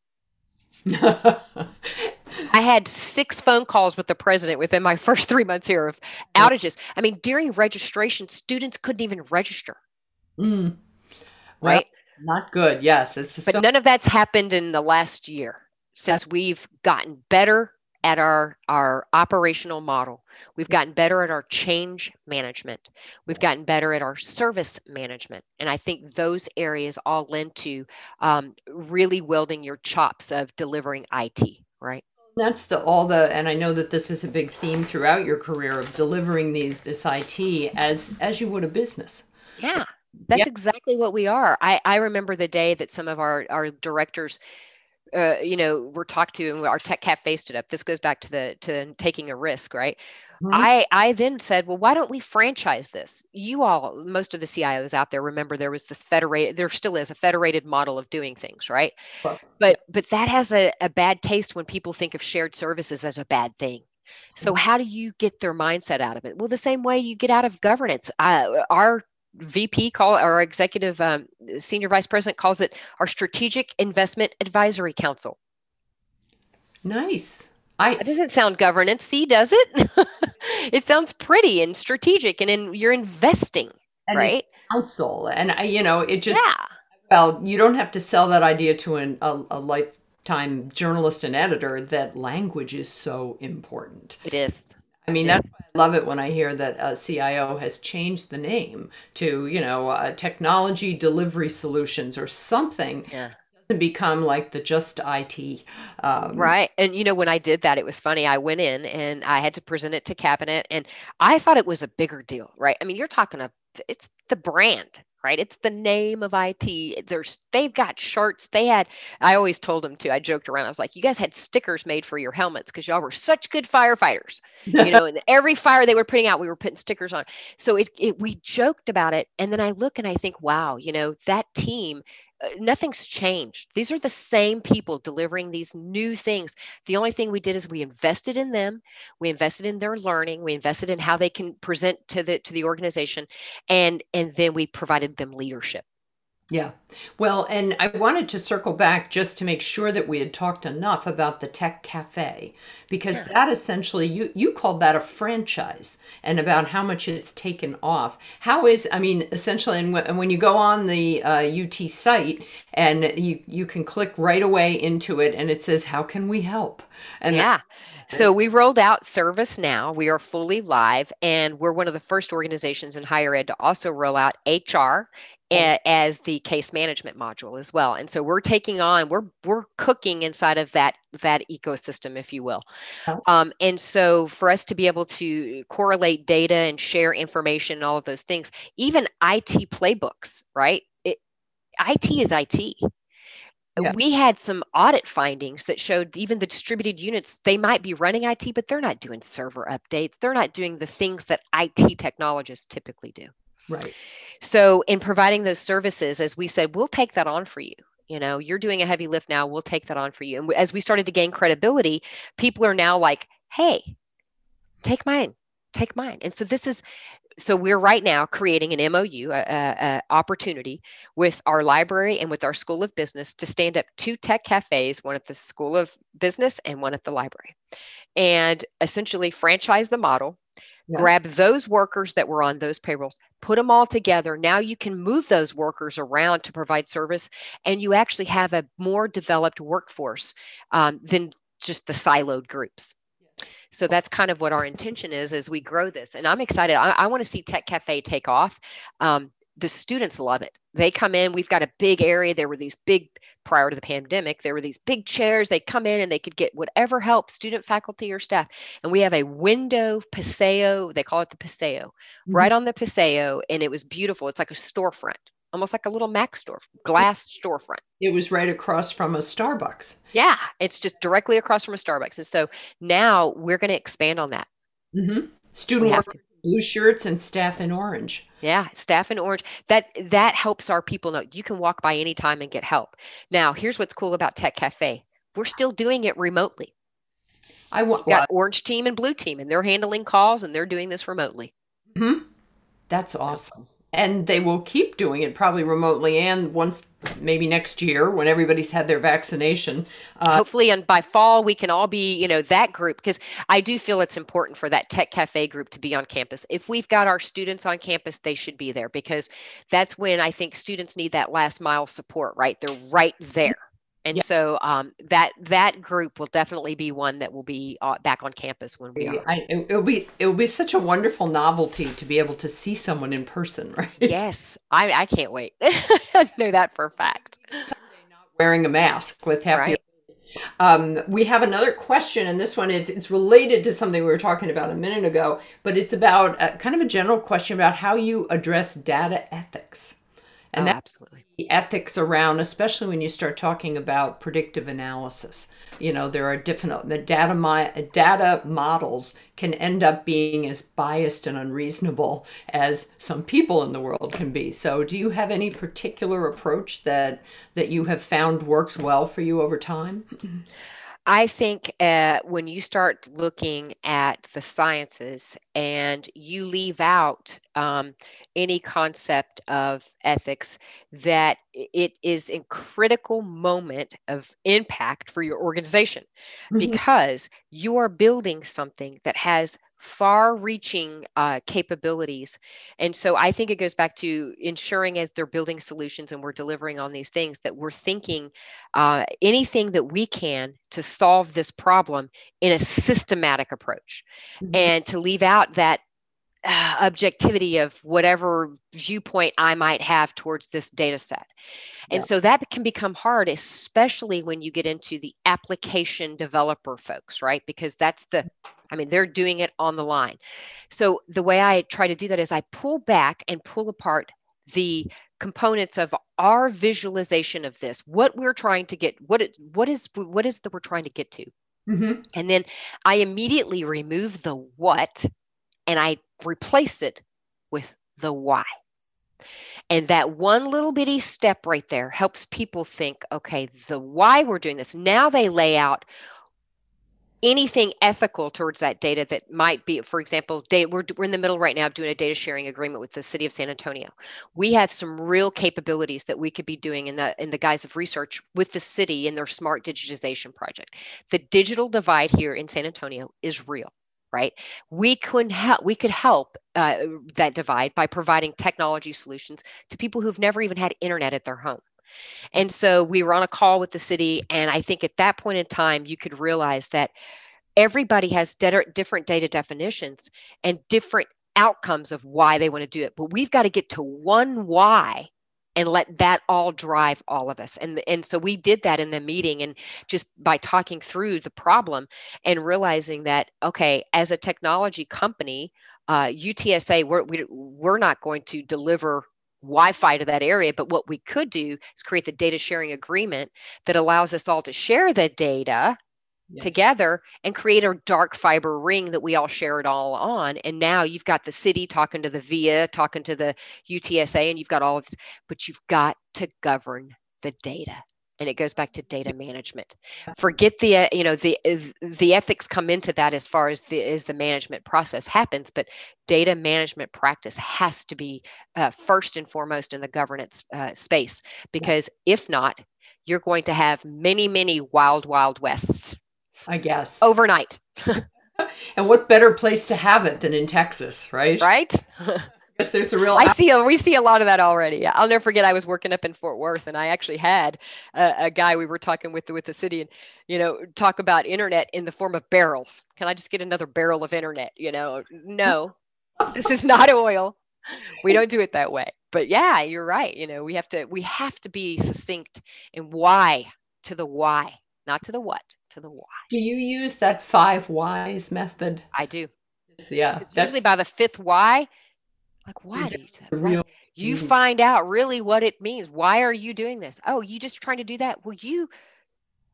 I had six phone calls with the president within my first three months here of outages. I mean, during registration, students couldn't even register. Mm. Well, right? Not good. Yes, it's but so- none of that's happened in the last year since we've gotten better at our our operational model we've gotten better at our change management we've gotten better at our service management and i think those areas all lend to um, really wielding your chops of delivering it right that's the all the and i know that this is a big theme throughout your career of delivering the this it as as you would a business yeah that's exactly what we are i i remember the day that some of our our directors uh, you know, we're talked to and our tech cafe stood up. This goes back to the to taking a risk, right? Mm-hmm. I I then said, well, why don't we franchise this? You all, most of the CIOs out there, remember there was this federated, there still is a federated model of doing things, right? But yeah. but that has a, a bad taste when people think of shared services as a bad thing. So mm-hmm. how do you get their mindset out of it? Well, the same way you get out of governance. Uh, our VP call our executive um, senior vice president calls it our strategic investment advisory council. Nice. I that doesn't sound governance. Does it? it sounds pretty and strategic, and in you're investing, and right? Council, and I, you know, it just yeah. Well, you don't have to sell that idea to an, a, a lifetime journalist and editor. That language is so important. It is. I mean, that's why I love it when I hear that a CIO has changed the name to, you know, uh, technology delivery solutions or something. Yeah. Doesn't become like the just IT. Um, right. And, you know, when I did that, it was funny. I went in and I had to present it to cabinet and I thought it was a bigger deal, right? I mean, you're talking a, it's the brand, right? It's the name of IT. There's they've got shirts. They had I always told them to. I joked around. I was like, you guys had stickers made for your helmets because y'all were such good firefighters. you know, and every fire they were putting out, we were putting stickers on. So it, it we joked about it. And then I look and I think, wow, you know, that team Uh, nothing's changed. These are the same people delivering these new things. The only thing we did is we invested in them, we invested in their learning, we invested in how they can present to the to the organization, and and then we provided them leadership. Yeah. Well, and I wanted to circle back just to make sure that we had talked enough about the tech cafe because yeah. that essentially you you called that a franchise and about how much it's taken off. How is I mean essentially and when you go on the uh, UT site and you you can click right away into it and it says how can we help? And yeah. So we rolled out ServiceNow. We are fully live, and we're one of the first organizations in higher ed to also roll out HR as the case management module as well. And so we're taking on we're we're cooking inside of that that ecosystem if you will. Oh. um, and so for us to be able to correlate data and share information and all of those things even it playbooks right? It, it is it yeah. we had some audit findings that showed even the distributed units they might be running it but they're not doing server updates. They're not doing the things that it technologists typically do. Right so, in providing those services, as we said, we'll take that on for you. You know, you're doing a heavy lift now, we'll take that on for you. And as we started to gain credibility, people are now like, hey, take mine, take mine. And so, this is so we're right now creating an MOU, a, a, opportunity with our library and with our School of Business to stand up two tech cafes, one at the School of Business and one at the library, and essentially franchise the model Yes. Grab those workers that were on those payrolls, put them all together. Now you can move those workers around to provide service, and you actually have a more developed workforce um, than just the siloed groups. So that's kind of what our intention is as we grow this. And I'm excited. I, I want to see Tech Cafe take off. Um, the students love it. They come in, we've got a big area. There were these big, prior to the pandemic, there were these big chairs. They come in and they could get whatever help, student, faculty, or staff. And we have a window paseo, they call it the paseo, mm-hmm. right on the paseo. And it was beautiful. It's like a storefront, almost like a little Mac store, glass storefront. It was right across from a Starbucks. Yeah, it's just directly across from a Starbucks. And so now we're going to expand on that. Mm-hmm. Student work blue shirts and staff in orange. Yeah, staff in orange. That that helps our people know you can walk by anytime and get help. Now, here's what's cool about Tech Cafe. We're still doing it remotely. I want got orange team and blue team, and they're handling calls and they're doing this remotely. Hmm. That's awesome. And they will keep doing it probably remotely and once maybe next year when everybody's had their vaccination uh, hopefully and by fall we can all be you know that group because i do feel it's important for that tech cafe group to be on campus. If we've got our students on campus they should be there because that's when i think students need that last mile support right? They're right there and yeah. so um, that that group will definitely be one that will be uh, back on campus when we are. I, it will be it will be such a wonderful novelty to be able to see someone in person, right? Yes, I, I can't wait. I know that for a fact. wearing a mask with happy. Right. Um, we have another question, and this one it's it's related to something we were talking about a minute ago, but it's about a, kind of a general question about how you address data ethics. And oh, absolutely. The ethics around, especially when you start talking about predictive analysis. You know, there are different the data my data models can end up being as biased and unreasonable as some people in the world can be. So, do you have any particular approach that that you have found works well for you over time? I think uh, when you start looking at the sciences and you leave out um, any concept of ethics, that it is a critical moment of impact for your organization mm-hmm. because you are building something that has far reaching uh, capabilities. And so I think it goes back to ensuring as they're building solutions and we're delivering on these things that we're thinking uh, anything that we can to solve this problem in a systematic approach mm-hmm. and to leave out that uh, objectivity of whatever viewpoint I might have towards this data set. And yeah. so that can become hard, especially when you get into the application developer folks, right? Because that's the, I mean, they're doing it on the line. So the way I try to do that is I pull back and pull apart the components of our visualization of this, what we're trying to get, what it, what is, what is that we're trying to get to. Mm-hmm. And then I immediately remove the what and I replace it with the why. And that one little bitty step right there helps people think, okay, the why we're doing this. Now they lay out anything ethical towards that data that might be, for example, data, we're, we're in the middle right now of doing a data sharing agreement with the city of San Antonio. We have some real capabilities that we could be doing in the in the guise of research with the city in their smart digitization project. The digital divide here in San Antonio is real right? We could help we could help uh, that divide by providing technology solutions to people who've never even had internet at their home. And so we were on a call with the city and i think at that point in time you could realize that everybody has different data definitions and different outcomes of why they want to do it but we've got to get to one why and let that all drive all of us. And and so we did that in the meeting and just by talking through the problem and realizing that okay as a technology company uh, utsa we're, we, we're not going to deliver Wi-Fi to that area, but what we could do is create the data sharing agreement that allows us all to share the data yes. together and create a dark fiber ring that we all share it all on. And now you've got the city talking to the VIA, talking to the UTSA, and you've got all of this, but you've got to govern the data. And it goes back to data management. Forget the uh, you know the uh, the ethics come into that as far as the as the management process happens but data management practice has to be uh, first and foremost in the governance uh, space. Because if not you're going to have many many wild wild wests I guess. Overnight. and what better place to have it than in Texas, right? Right. Yes, there's a real. I see. A, we see a lot of that already. I'll never forget. I was working up in Fort Worth, and I actually had a, a, guy we were talking with with the city, and you know, talk about internet in the form of barrels. Can I just get another barrel of internet? You know, no, this is not oil. We don't do it that way. But yeah, you're right. You know, we have to we have to be succinct in why to the why, not to the what to the why. Do you use that five whys method? I do. Yeah. It's usually by the fifth why. Like, why do you do Real, you mm-hmm. find out really what it means. Why are you doing this? Oh, you just trying to do that? Well, you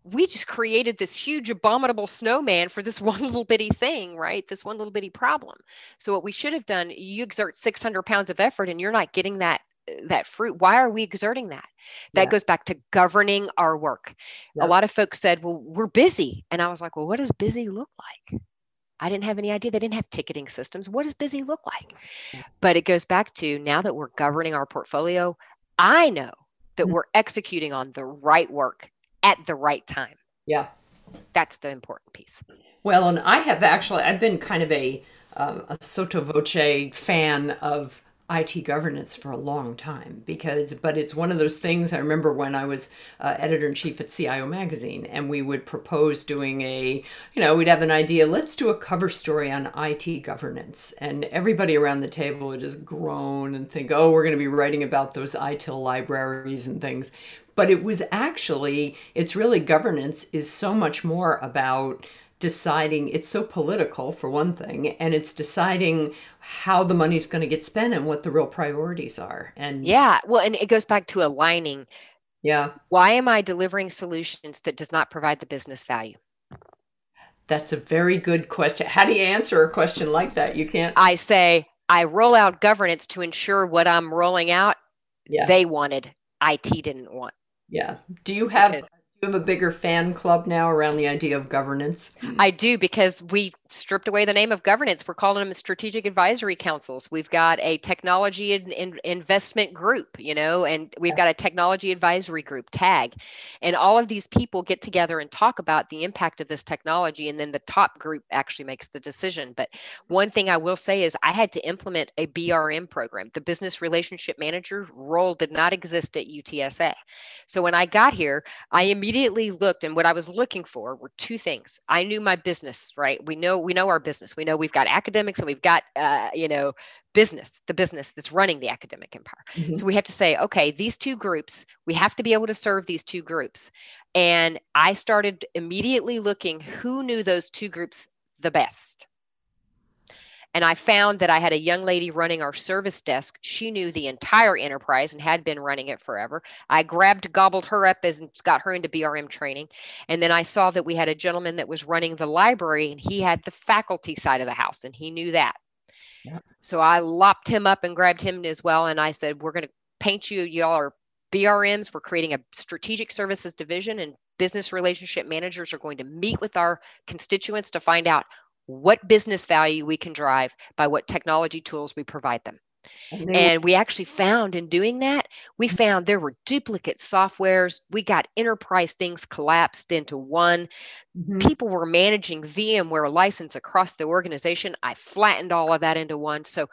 we just created this huge abominable snowman for this one little bitty thing right this one little bitty problem so what we should have done you exert 600 pounds of effort and you're not getting that that fruit why are we exerting that that yeah. goes back to governing our work yeah. a lot of folks said well we're busy and i was like well what does busy look like I didn't have any idea. They didn't have ticketing systems. What does busy look like? But it goes back to now that we're governing our portfolio, I know that mm-hmm. we're executing on the right work at the right time. Yeah. That's the important piece. Well, and I have actually, I've been kind of a, uh, a sotto voce fan of IT governance for a long time because, but it's one of those things. I remember when I was uh, editor in chief at CIO Magazine, and we would propose doing a, you know, we'd have an idea, let's do a cover story on IT governance. And everybody around the table would just groan and think, oh, we're going to be writing about those ITIL libraries and things. But it was actually, it's really governance is so much more about deciding it's so political for one thing and it's deciding how the money's going to get spent and what the real priorities are and yeah well and it goes back to aligning. Yeah. Why am i delivering solutions that does not provide the business value? That's a very good question. How do you answer a question like that? You can't i say i roll out governance to ensure what i'm rolling out yeah. they wanted it didn't want. Yeah. Do you have you have a bigger fan club now around the idea of governance? Hmm. I do because we stripped away the name of governance. We're calling them strategic advisory councils. We've got a technology in, in, investment group, you know, and we've got a technology advisory group, TAG. And all of these people get together and talk about the impact of this technology. And then the top group actually makes the decision. But one thing I will say is I had to implement a BRM program. The business relationship manager role did not exist at UTSA. So when I got here, I immediately looked, and what I was looking for were two things. I knew my business, right? We know we know our business. We know we've got academics and we've got uh, you know business, the business that's running the academic empire. Mm-hmm. So we have to say, okay, these two groups, we have to be able to serve these two groups. And I started immediately looking who knew those two groups the best. And I found that I had a young lady running our service desk. She knew the entire enterprise and had been running it forever. I grabbed, gobbled her up and got her into BRM training. And then I saw that we had a gentleman that was running the library and he had the faculty side of the house and he knew that. So I lopped him up and grabbed him as well. And I said, We're going to paint you. Y'all are BRMs. We're creating a strategic services division, and business relationship managers are going to meet with our constituents to find out what business value we can drive by what technology tools we provide them. And, and we actually found in doing that, we found there were duplicate softwares. We got enterprise things collapsed into one. Mm-hmm. People were managing VMware license across the organization. I flattened all of that into one. So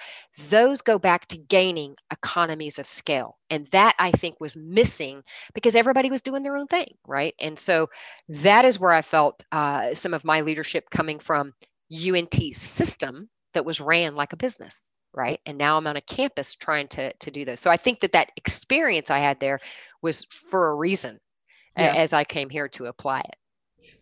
those go back to gaining economies of scale. And that I think was missing because everybody was doing their own thing, right? And so that is where I felt uh, some of my leadership coming from UNT system that was ran like a business right? And now i'm on a campus trying to to do this so i think that that experience i had there was for a reason yeah. as i came here to apply it.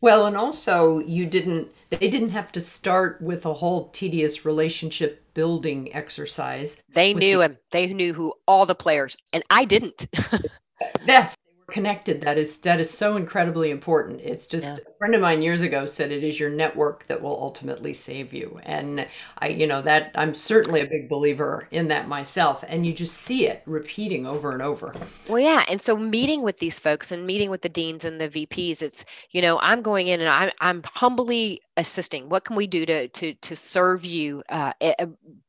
Well and also you didn't they didn't have to start with a whole tedious relationship building exercise. They knew the- him they knew who all the players and i didn't. Yes connected that is that is so incredibly important. It's just yeah. a friend of mine years ago said it is your network that will ultimately save you. And i you know that i'm certainly a big believer in that myself and you just see it repeating over and over. Well yeah and so meeting with these folks and meeting with the deans and the vps it's you know i'm going in and i'm, I'm humbly assisting. What can we do to to to serve you uh,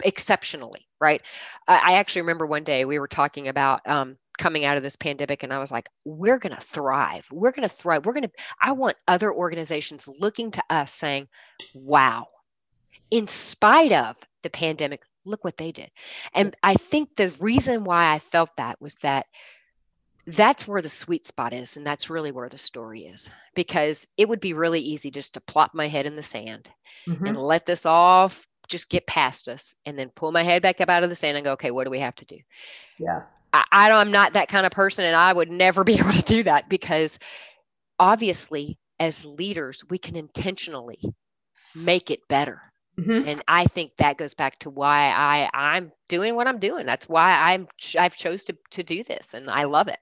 exceptionally right? I actually remember one day we were talking about um, coming out of this pandemic and I was like, we're going to thrive. We're going to thrive. We're going to, I want other organizations looking to us saying, wow, in spite of the pandemic, look what they did. And I think the reason why I felt that was that that's where the sweet spot is. And that's really where the story is because it would be really easy just to plop my head in the sand mm-hmm. and let this all just get past us and then pull my head back up out of the sand and go, okay, what do we have to do? Yeah. I, I I'm not that kind of person, and I would never be able to do that because obviously, as leaders, we can intentionally make it better. Mm-hmm. And I think that goes back to why I I'm doing what I'm doing. That's why I'm I've chose to to do this, and I love it.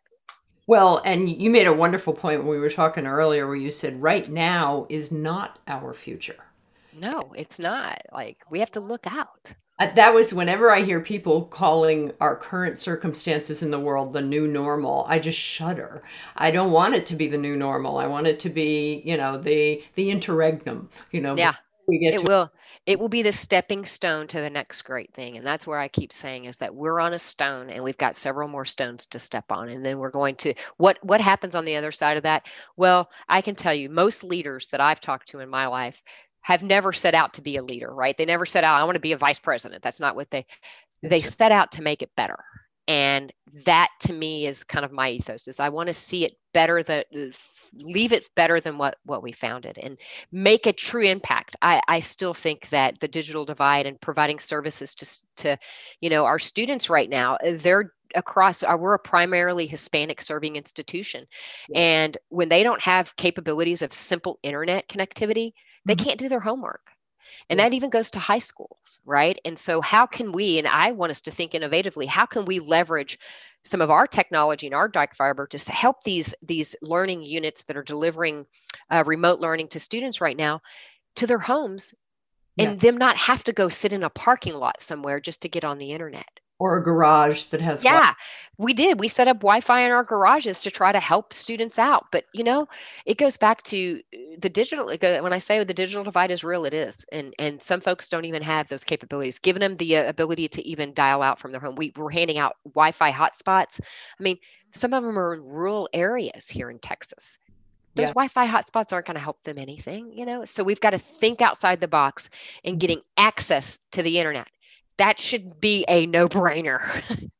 Well, and you made a wonderful point when we were talking earlier, where you said right now is not our future. No, it's not. Like we have to look out that was whenever I hear people calling our current circumstances in the world the new normal, I just shudder. I don't want it to be the new normal. I want it to be, you know, the the interregnum. You know, yeah, we get it will. it will be the stepping stone to the next great thing and that's where i keep saying is that we're on a stone and we've got several more stones to step on and then we're going to what what happens on the other side of that well i can tell you most leaders that i've talked to in my life have never set out to be a leader right? They never set out oh, i want to be a vice president. That's not what they that's they right. set out to make it better. And that to me is kind of my ethos is i want to see it better that leave it better than what what we found it and make a true impact. I i still think that the digital divide and providing services to to you know our students right now they're across uh, we're a primarily hispanic serving institution and when they don't have capabilities of simple internet connectivity they mm-hmm. can't do their homework and that even goes to high schools, right? And so, how can we, and I want us to think innovatively, how can we leverage some of our technology and our dark fiber to help these, these learning units that are delivering uh, remote learning to students right now to their homes and yeah. them not have to go sit in a parking lot somewhere just to get on the internet? Or a garage that has yeah wi- we did we set up wi-fi in our garages to try to help students out but you know it goes back to uh, the digital when i say the digital divide is real it is and and some folks don't even have those capabilities giving them the uh, ability to even dial out from their home. We, we're handing out wi-fi hotspots. I mean some of them are in rural areas here in texas. Those yeah. wi-fi hotspots aren't going to help them anything you know? So we've got to think outside the box and getting access to the internet that should be a no-brainer.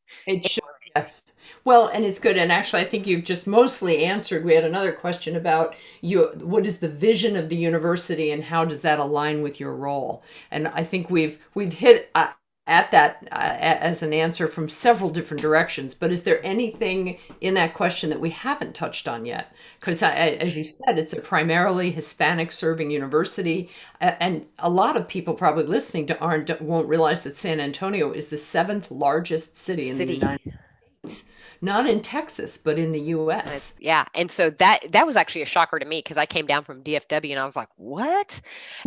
it should. Yes. Well, and it's good. And actually, I think you've just mostly answered. We had another question about you. What is the vision of the university, and how does that align with your role? And I think we've we've hit. Uh, at that uh, as an answer from several different directions. But is there anything in that question that we haven't touched on yet? Because as you said, it's a primarily Hispanic serving university, and a lot of people probably listening to aren't won't realize that San Antonio is the seventh largest city, city. in the United States not in Texas, but in the US. Yeah. And so that that was actually a shocker to me because I came down from DFW and I was like, what?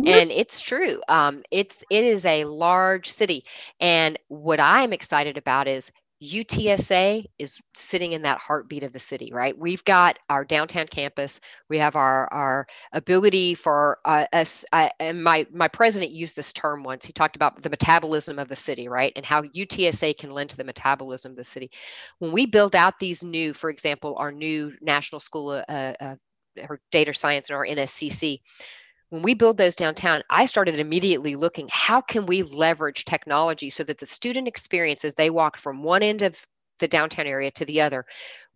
And it's true. Um, it's it is a large city. And what I'm excited about is UTSA is sitting in that heartbeat of the city, right? We've got our downtown campus. We have our our ability for uh, us. I, and my my president used this term once. He talked about the metabolism of the city, right, and how UTSA can lend to the metabolism of the city. When we build out these new, for example, our new National School of uh, uh, Data Science or NSCC, when we build those downtown, I started immediately looking how can we leverage technology so that the student experience as they walk from one end of the downtown area to the other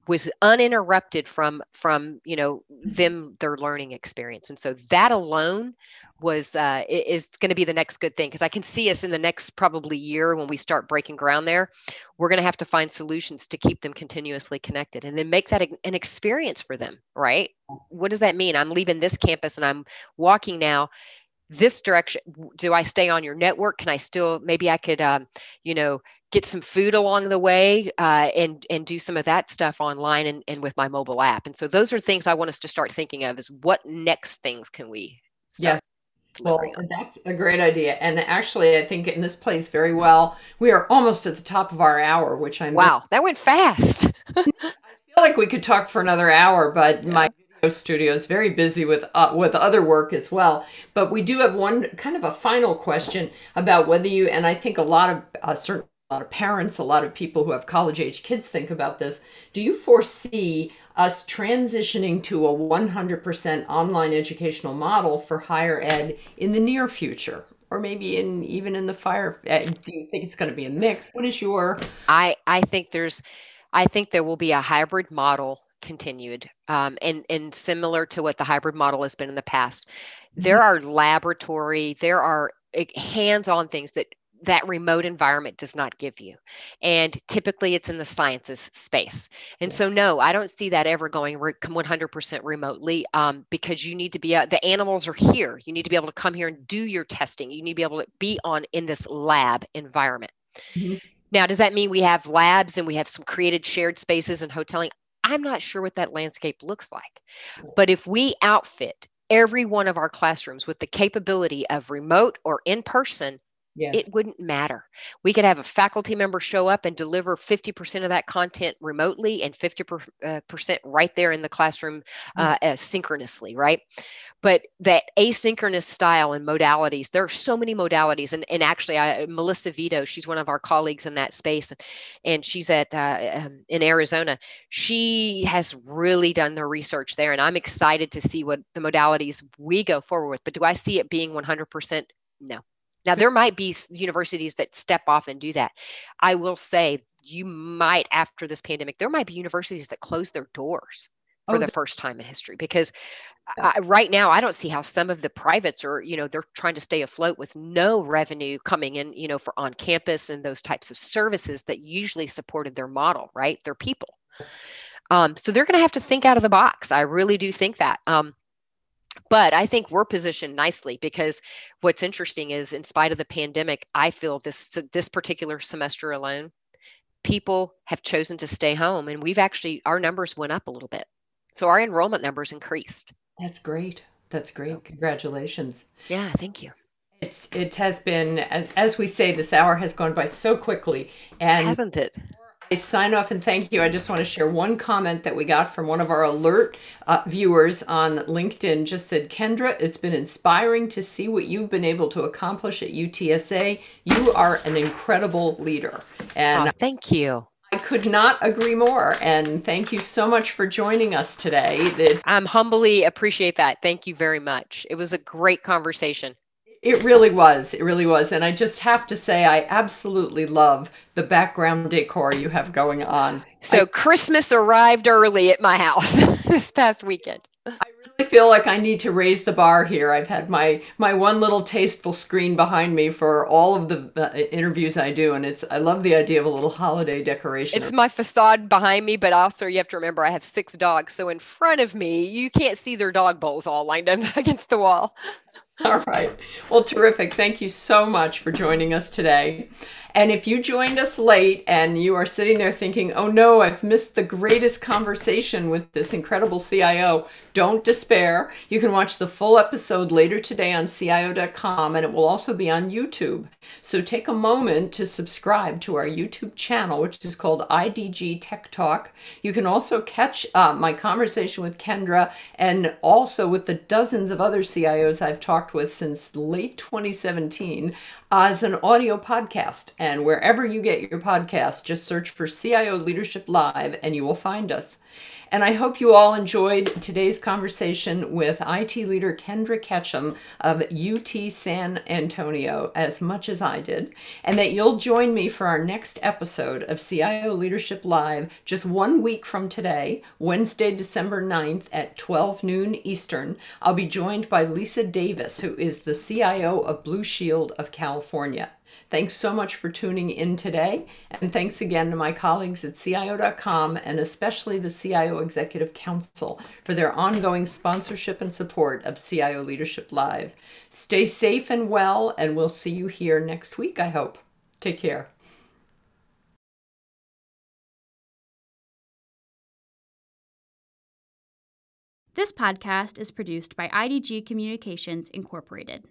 was uninterrupted from from you know them their learning experience. And so that alone was uh, is going to be the next good thing because i can see us in the next probably year when we start breaking ground there we're going to have to find solutions to keep them continuously connected and then make that an experience for them right? What does that mean? I'm leaving this campus and i'm walking now. This direction do i stay on your network? Can i still maybe i could um, you know get some food along the way uh, and and do some of that stuff online and, and with my mobile app. And so those are things i want us to start thinking of is what next things can we yeah. well that's a great idea. And actually i think and this plays very well we are almost at the top of our hour which i'm wow that went fast. I feel like we could talk for another hour but yeah. my studio is very busy with uh, with other work as well. But we do have one kind of a final question about whether you and I think a lot of uh, certain lot of parents, a lot of people who have college age kids think about this. Do you foresee us transitioning to a 100% online educational model for higher ed in the near future? Or maybe in even in the fire, uh, do you think it's going to be a mix? What is your? I I think there's, I think there will be a hybrid model continued, um, and and similar to what the hybrid model has been in the past. There mm-hmm. are laboratory, there are eh, hands-on things that that remote environment does not give you. And typically it's in the sciences space. And so, no, I don't see that ever going 100% remotely um, because you need to be, uh, the animals are here. You need to be able to come here and do your testing. You need to be able to be on in this lab environment. Mm-hmm. Now, does that mean we have labs and we have some created shared spaces and hoteling? I'm not sure what that landscape looks like. But if we outfit every one of our classrooms with the capability of remote or in person yes. it wouldn't matter. We could have a faculty member show up and deliver 50% of that content remotely and 50% uh, right there in the classroom uh, mm-hmm. synchronously, right? but that asynchronous style and modalities there are so many modalities and, and actually I, melissa vito she's one of our colleagues in that space and she's at uh, um, in arizona she has really done the research there and i'm excited to see what the modalities we go forward with but do i see it being 100% no now there might be universities that step off and do that. I will say you might after this pandemic there might be universities that close their doors for oh, the first time in history because I, right now i don't see how some of the privates are you know they're trying to stay afloat with no revenue coming in you know for on campus and those types of services that usually supported their model right? Their people. Um, so they're going to have to think out of the box. I really do think that. Um, but i think we're positioned nicely because what's interesting is in spite of the pandemic i feel this this particular semester alone people have chosen to stay home and we've actually our numbers went up a little bit so our enrollment numbers increased that's great. That's great. Congratulations. Yeah, thank you. It's it has been as as we say, this hour has gone by so quickly. And haven't it? I sign off and thank you. I just want to share one comment that we got from one of our alert uh, viewers on LinkedIn. Just said, Kendra, it's been inspiring to see what you've been able to accomplish at UTSA. You are an incredible leader. And oh, thank you. I could not agree more. And thank you so much for joining us today. It's- I'm humbly appreciate that. Thank you very much. It was a great conversation. It really was. It really was. And I just have to say, I absolutely love the background decor you have going on. So, I- Christmas arrived early at my house this past weekend. I really feel like I need to raise the bar here. I've had my my one little tasteful screen behind me for all of the uh, interviews I do, and it's I love the idea of a little holiday decoration. It's my facade behind me, but also you have to remember I have six dogs, so in front of me you can't see their dog bowls all lined up against the wall. All right. Well, terrific. Thank you so much for joining us today. And if you joined us late and you are sitting there thinking, oh no, I've missed the greatest conversation with this incredible CIO, don't despair. You can watch the full episode later today on CIO.com and it will also be on YouTube. So take a moment to subscribe to our YouTube channel, which is called IDG Tech Talk. You can also catch uh, my conversation with Kendra and also with the dozens of other CIOs I've talked with since late 2017 as an audio podcast. And wherever you get your podcast, just search for CIO Leadership Live and you will find us. And I hope you all enjoyed today's conversation with IT leader Kendra Ketchum of UT San Antonio as much as I did, and that you'll join me for our next episode of CIO Leadership Live just one week from today, Wednesday, December 9th at 12 noon Eastern. I'll be joined by Lisa Davis, who is the CIO of Blue Shield of California. Thanks so much for tuning in today. And thanks again to my colleagues at CIO.com and especially the CIO Executive Council for their ongoing sponsorship and support of CIO Leadership Live. Stay safe and well, and we'll see you here next week, I hope. Take care. This podcast is produced by IDG Communications Incorporated.